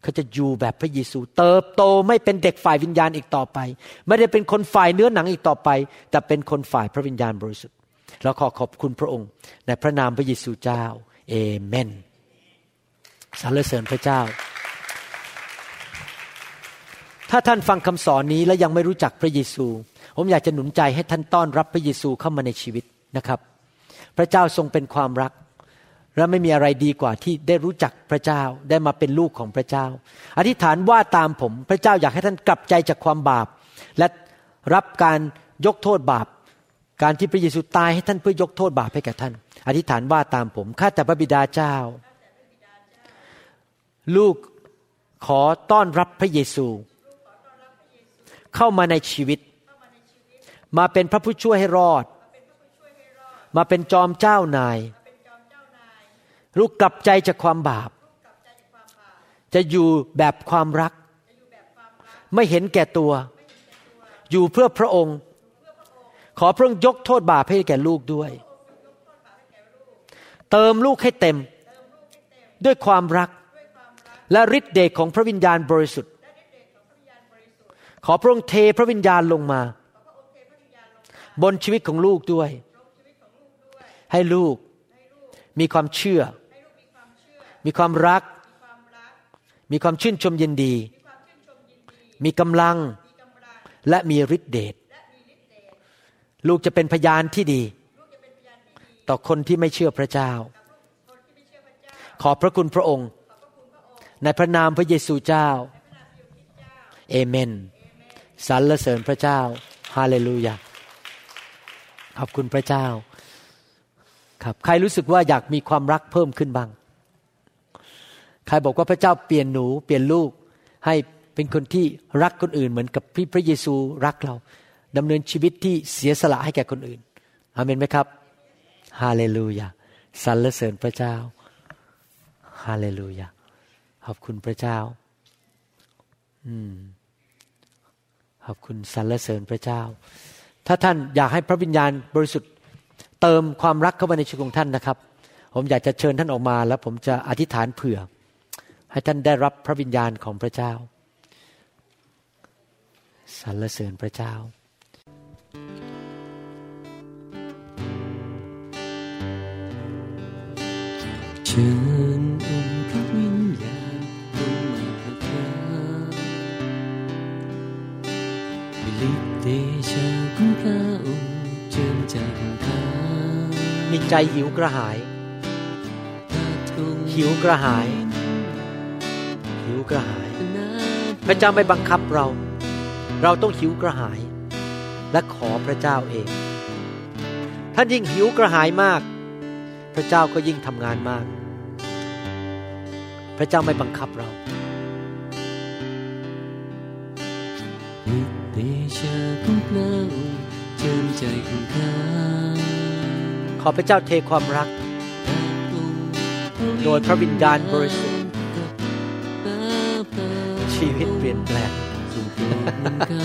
เขาจะอยู่แบบพระเยซู เติบโตไม่เป็นเด็กฝ่ายวิญญาณอีกต่อไป ไม่ได้เป็นคนฝ่ายเนื้อหนังอีกต่อไป แต่เป็นคนฝ่ายพระวิญญาณบริสุทธิ์เราขอขอบคุณพระองค์ ในพระนามพระเยซูเจ้าเอเมนสรรเสริญพระเจ้า ถ้าท่านฟังคำสอนนี้และยังไม่รู้จักพระเยซู ผมอยากจะหนุนใจให้ท่านต้อนรับพระเยซูเข้ามาในชีวิตนะครับ พระเจ้าทรงเป็นความรัก และไม่มีอะไรดีกว่าที่ได้รู้จักพระเจ้าได้มาเป็นลูกของพระเจ้า อธิษฐานว่าตามผมพระเจ้าอยากให้ท่านกลับใจจากความบาป และรับการยกโทษบาป การที่พระเยซูตายให้ท่านเพื่อยกโทษบาปให้แก่ท่าน อธิษฐานว่าตามผมข้าแต่พระบิดาเจ้า ลูกขอต้อนรับพระเยซู เข้ามาในชีวิต มาเป็นพระผู้ช่วยให้รอด มาเป็นจอมเจ้านาย ลูกกลับใจจากความบาป จะอยู่แบบความรัก ไม่เห็นแก่ตัว อยู่เพื่อพระองค์ ขอพระองค์ยกโทษบาปให้แก่ลูกด้วย เติมลูกให้เต็ม ด้วยความรัก และฤทธิเดชของพระวิญญาณบริสุทธิ์ ขอพระองค์เทพระวิญญาณลงมา บนชีวิตของลูกด้วย ให้ลูก มีความเชื่อ มีความรัก มีความชื่นชมยินดี มีกำลังและมีฤทธิเดชลูกจะเป็นพยานที่ดี ต่อคนที่ไม่เชื่อพระเจ้า ขอพระคุณพระองค์ ในพระนามพระเยซูเจ้า เอเมนสรรเสริญพระเจ้า ฮาเลลูยาขอบคุณพระเจ้า ครับ ใครรู้สึกว่าอยากมีความรักเพิ่มขึ้นบ้าง ใครบอกว่าพระเจ้าเปลี่ยนหนู เปลี่ยนลูกให้เป็นคนที่รักคนอื่น เหมือนกับพี่พระเยซูรักเราดำเนินชีวิตที่เสียสละให้แก่คนอื่นอาเมนไหมครับฮาเลลูยาสรรเสริญพระเจ้าฮาเลลูยาขอบคุณพระเจ้า อืมขอบคุณสรรเสริญพระเจ้า ถ้าท่านอยากให้พระวิญญาณบริสุทธิ์ เติมความรักเข้ามาในชีวิตของท่านนะครับ ผมอยากจะเชิญท่านออกมา แล้วผมจะอธิษฐานเผื่อ ให้ท่านได้รับพระวิญญาณของพระเจ้าสรรเสริญพระเจ้า เชิญองค์พระวิญญาณลงมาประทานวิลิตเด มีใจหิวกระหาย หิวกระหาย หิวกระหาย พระเจ้าไม่บังคับเรา เราต้องหิวกระหาย และขอพระเจ้าเอง ท่านยิ่งหิวกระหายมาก พระเจ้าก็ยิ่งทำงานมาก พระเจ้าไม่บังคับเราเดชาของพระองค์เจิมใจของข้า อพระเจ้าเทความรักพระองค์โดยพระวิญญาณบริสุทธิ์กับพระพระชีวิตเปลี่ยนแปลงทรงโปรดนำข้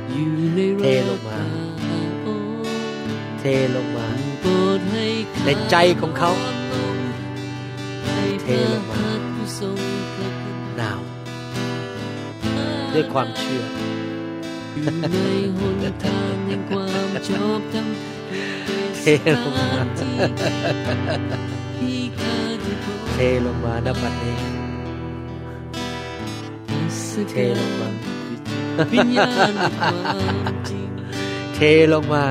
าอยู่ในเทลงมาพระองค์เทลงมาโปรดให้ข้าในใจของเขาให้เทพระลงมาหัตถ์ผู้ทรงพระคุณนาวด้วยความเชื่ออยู่ในหนทางแห่งความชอบธรรม เทลงมาที่ข้าได้พบเทลงมาณบัดนี้เทลงมาวิญญาณแห่งความจริงเทลงมา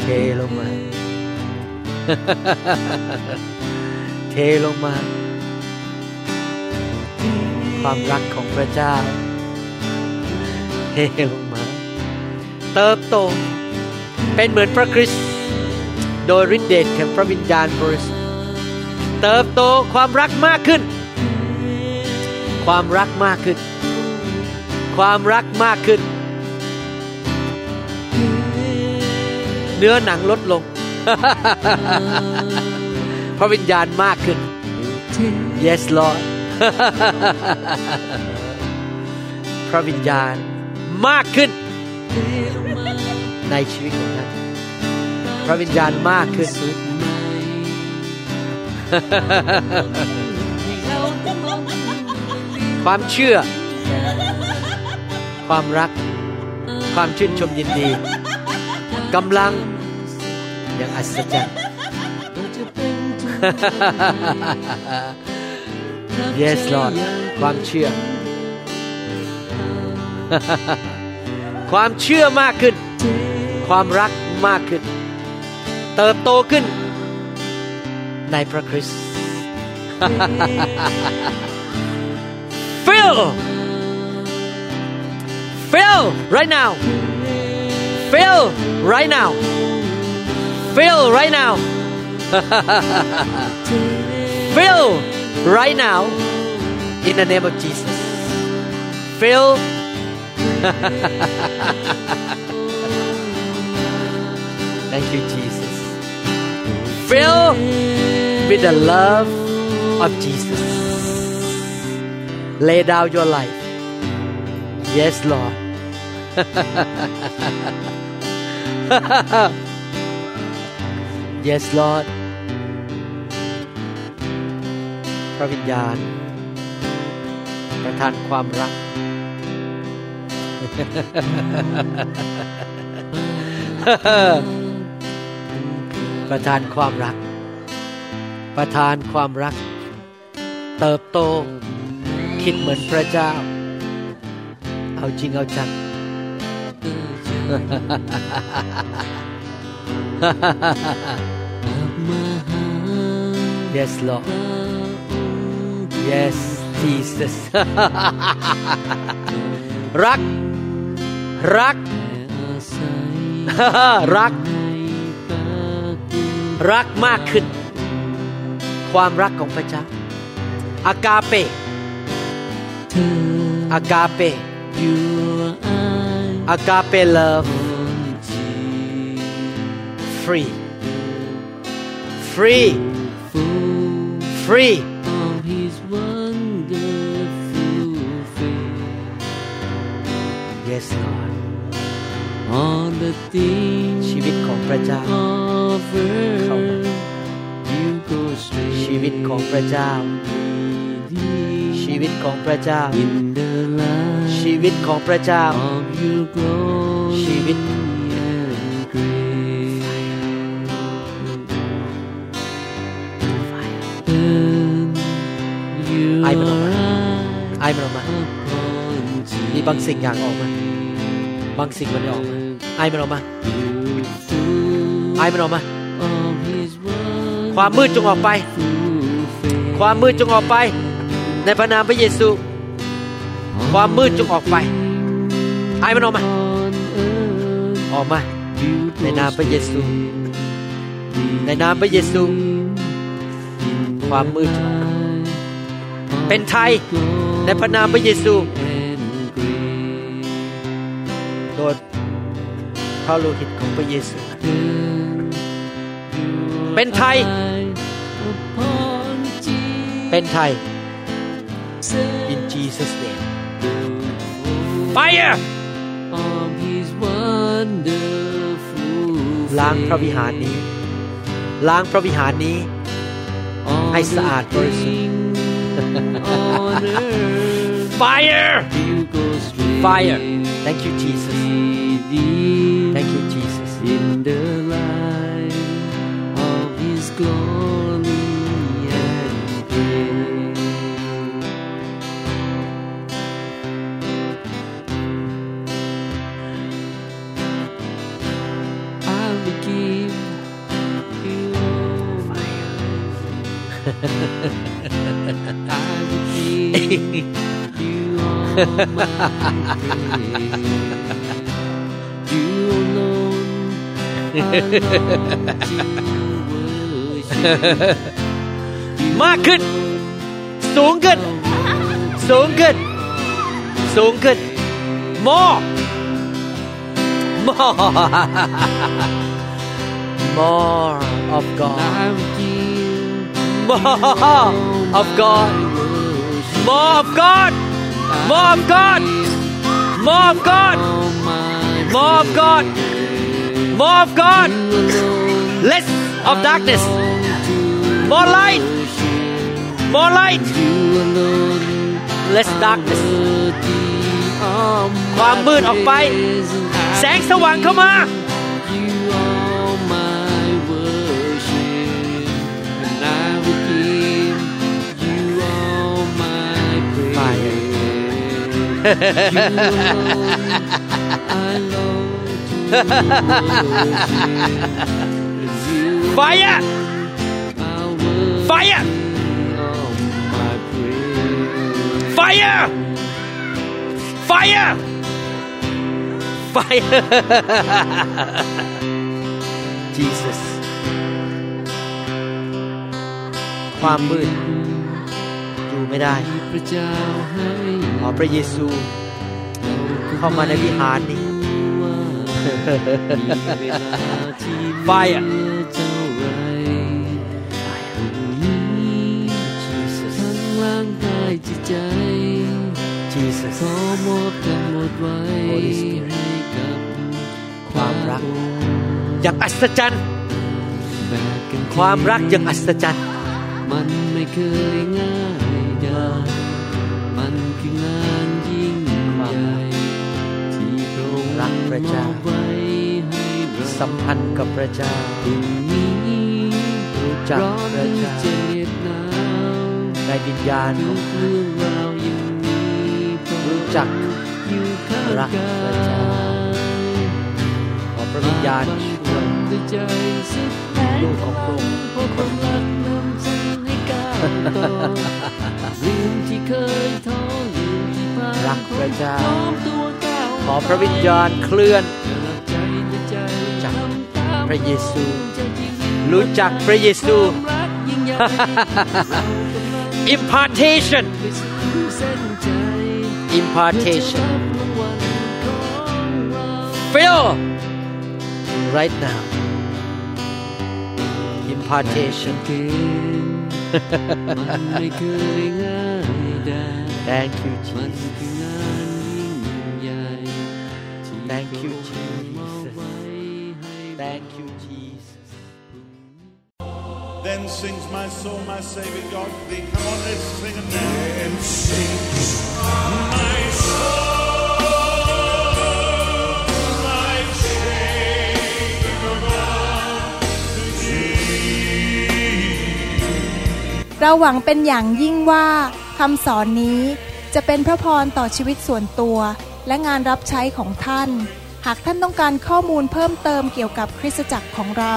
เทลงมาเทลงมา ความรักของพระเจ้าเทลงมา เติบโต เป็นเหมือนพระคริสต์โดยฤทธิเดชแห่งพระวิญญาณบริสุทธิ์เติบโตความรักมากขึ้น ความรักมากขึ้น ความรักมากขึ้น เนื้อหนังลดลง พระวิญญาณมากขึ้น yes Lord พระวิญญาณมากขึ้น ในชีวิตของท่านพระวิญญาณมากขึ้นสุดความเชื่อ ความรัก ความชื่นชมยินดีกำลังอย่างอัศจรรย์ yes Lord ความเชื่อ ความเชื่อมากขึ้น ความรักมากขึ้น เติบโตขึ้น ในพระคริสต์ fill [LAUGHS] fill right now fill right now fill right now [LAUGHS] fill right now in the name of Jesus fill [LAUGHS] Thank you, Jesus. Fill with the love of Jesus. Lay down your life. Yes, Lord. yes, Lord. พระวิญญาณ ประทานความรัก ประทานความรัก ประทานความรัก เติบโต คิดเหมือนพระเจ้า เอาจริงเอาจังกลับมาหา Yes Lord Yes Jesus รัก รัก รัก รักมากขึ้น ความรักของพระเจ้า อากาเปอากาเปอากาเป love free free free yes Lord All the things ชีวิตของ พระเจ้าเข้ามาชีวิตของพระเจ้า ชีวิตของพระเจ้า ชีวิตของพระเจ้า ชีวิตไอมันออกมาไอมันออกมา มีบางสิ่งอย่างออกมา บางสิ่งมันออกมา ไอมันออกมา ไอมันออกมา of his word ความมืดจงออกไป ความมืดจงออกไป ในพระนามพระเยซู ความมืดจงออกไป ไอมันออกมา on earth ออกมา you ในนามพระเยซู ในนามพระเยซู ความมืดจงออกไปเป็นไทยในพระนามพระเยซูโดยพระโลหิตของพระเยซู เป็นไทย เป็นไทย in Jesus name fire ล้างพระวิหารนี้ ล้างพระวิหารนี้ ให้สะอาดบริสุทธิ์ fire fire thank you Jesus thank you Jesus And. I will give you all I will give you all my [LAUGHS] praise. You alone I long to worship. มากขึ้น สูงขึ้น สูงขึ้น สูงขึ้น more more more of God I will give more of God more of God more of God more of God all my more of God more of God less of darkness More light more light less darkness ความมืดออกไป แสงสว่างเข้ามา You Fire Fire! Fire Fire Jesus ความมืดอยู่ไม่ได้ขอพระเยซู เข้ามาในวิหารนี้ Fire จิตใจ Jesus ขอมอบทั้งหมดไว้ Holy Spirit ให้กับความรักพะองค์อย่างอัศจรรย์แบกกันความรักอย่างอัศจรรย์ มันไม่เคยง่ายดายมันคืองานยิ่งใหญ่ที่พระองค์รักพระเจ้ามอบไว้ให้เราสัมพันธ์กับพระเจ้าตรงนี้รู้จักร้อนพหระรือเจ้า ในวิญญาณขทุองกเรื่องราวยังมีพระรู้จักอยู่ข้างรักกาพระเจ้ายขอพระวิญญาณช่วยด้วยใจสุดแท้ลูกของพระองค์พบความรักนำทางให้ต่อลืมที่เคยท้อลืมที่ผ่านรักพระเจ้าพร้อมตัวก้าวขอพระวิญญาณเคลื่อนจากใจและใจจากทำตามพระเยซูใจจริงรู้จักพระเยซูความรั impartation. Impartation. Fill right now. Impartation. [LAUGHS] Thank you Jesus. Thank you Jesus. Thank you Then sings my soul, my Savior God to thee. Come on, let's sing it now. Then sings my soul, my Savior God to thee. เราหวังเป็นอย่างยิ่งว่าคำสอนนี้จะเป็นพระพรต่อชีวิตส่วนตัว และงานรับใช้ของท่าน หากท่านต้องการข้อมูลเพิ่มเติมเกี่ยวกับคริสตจักรของเรา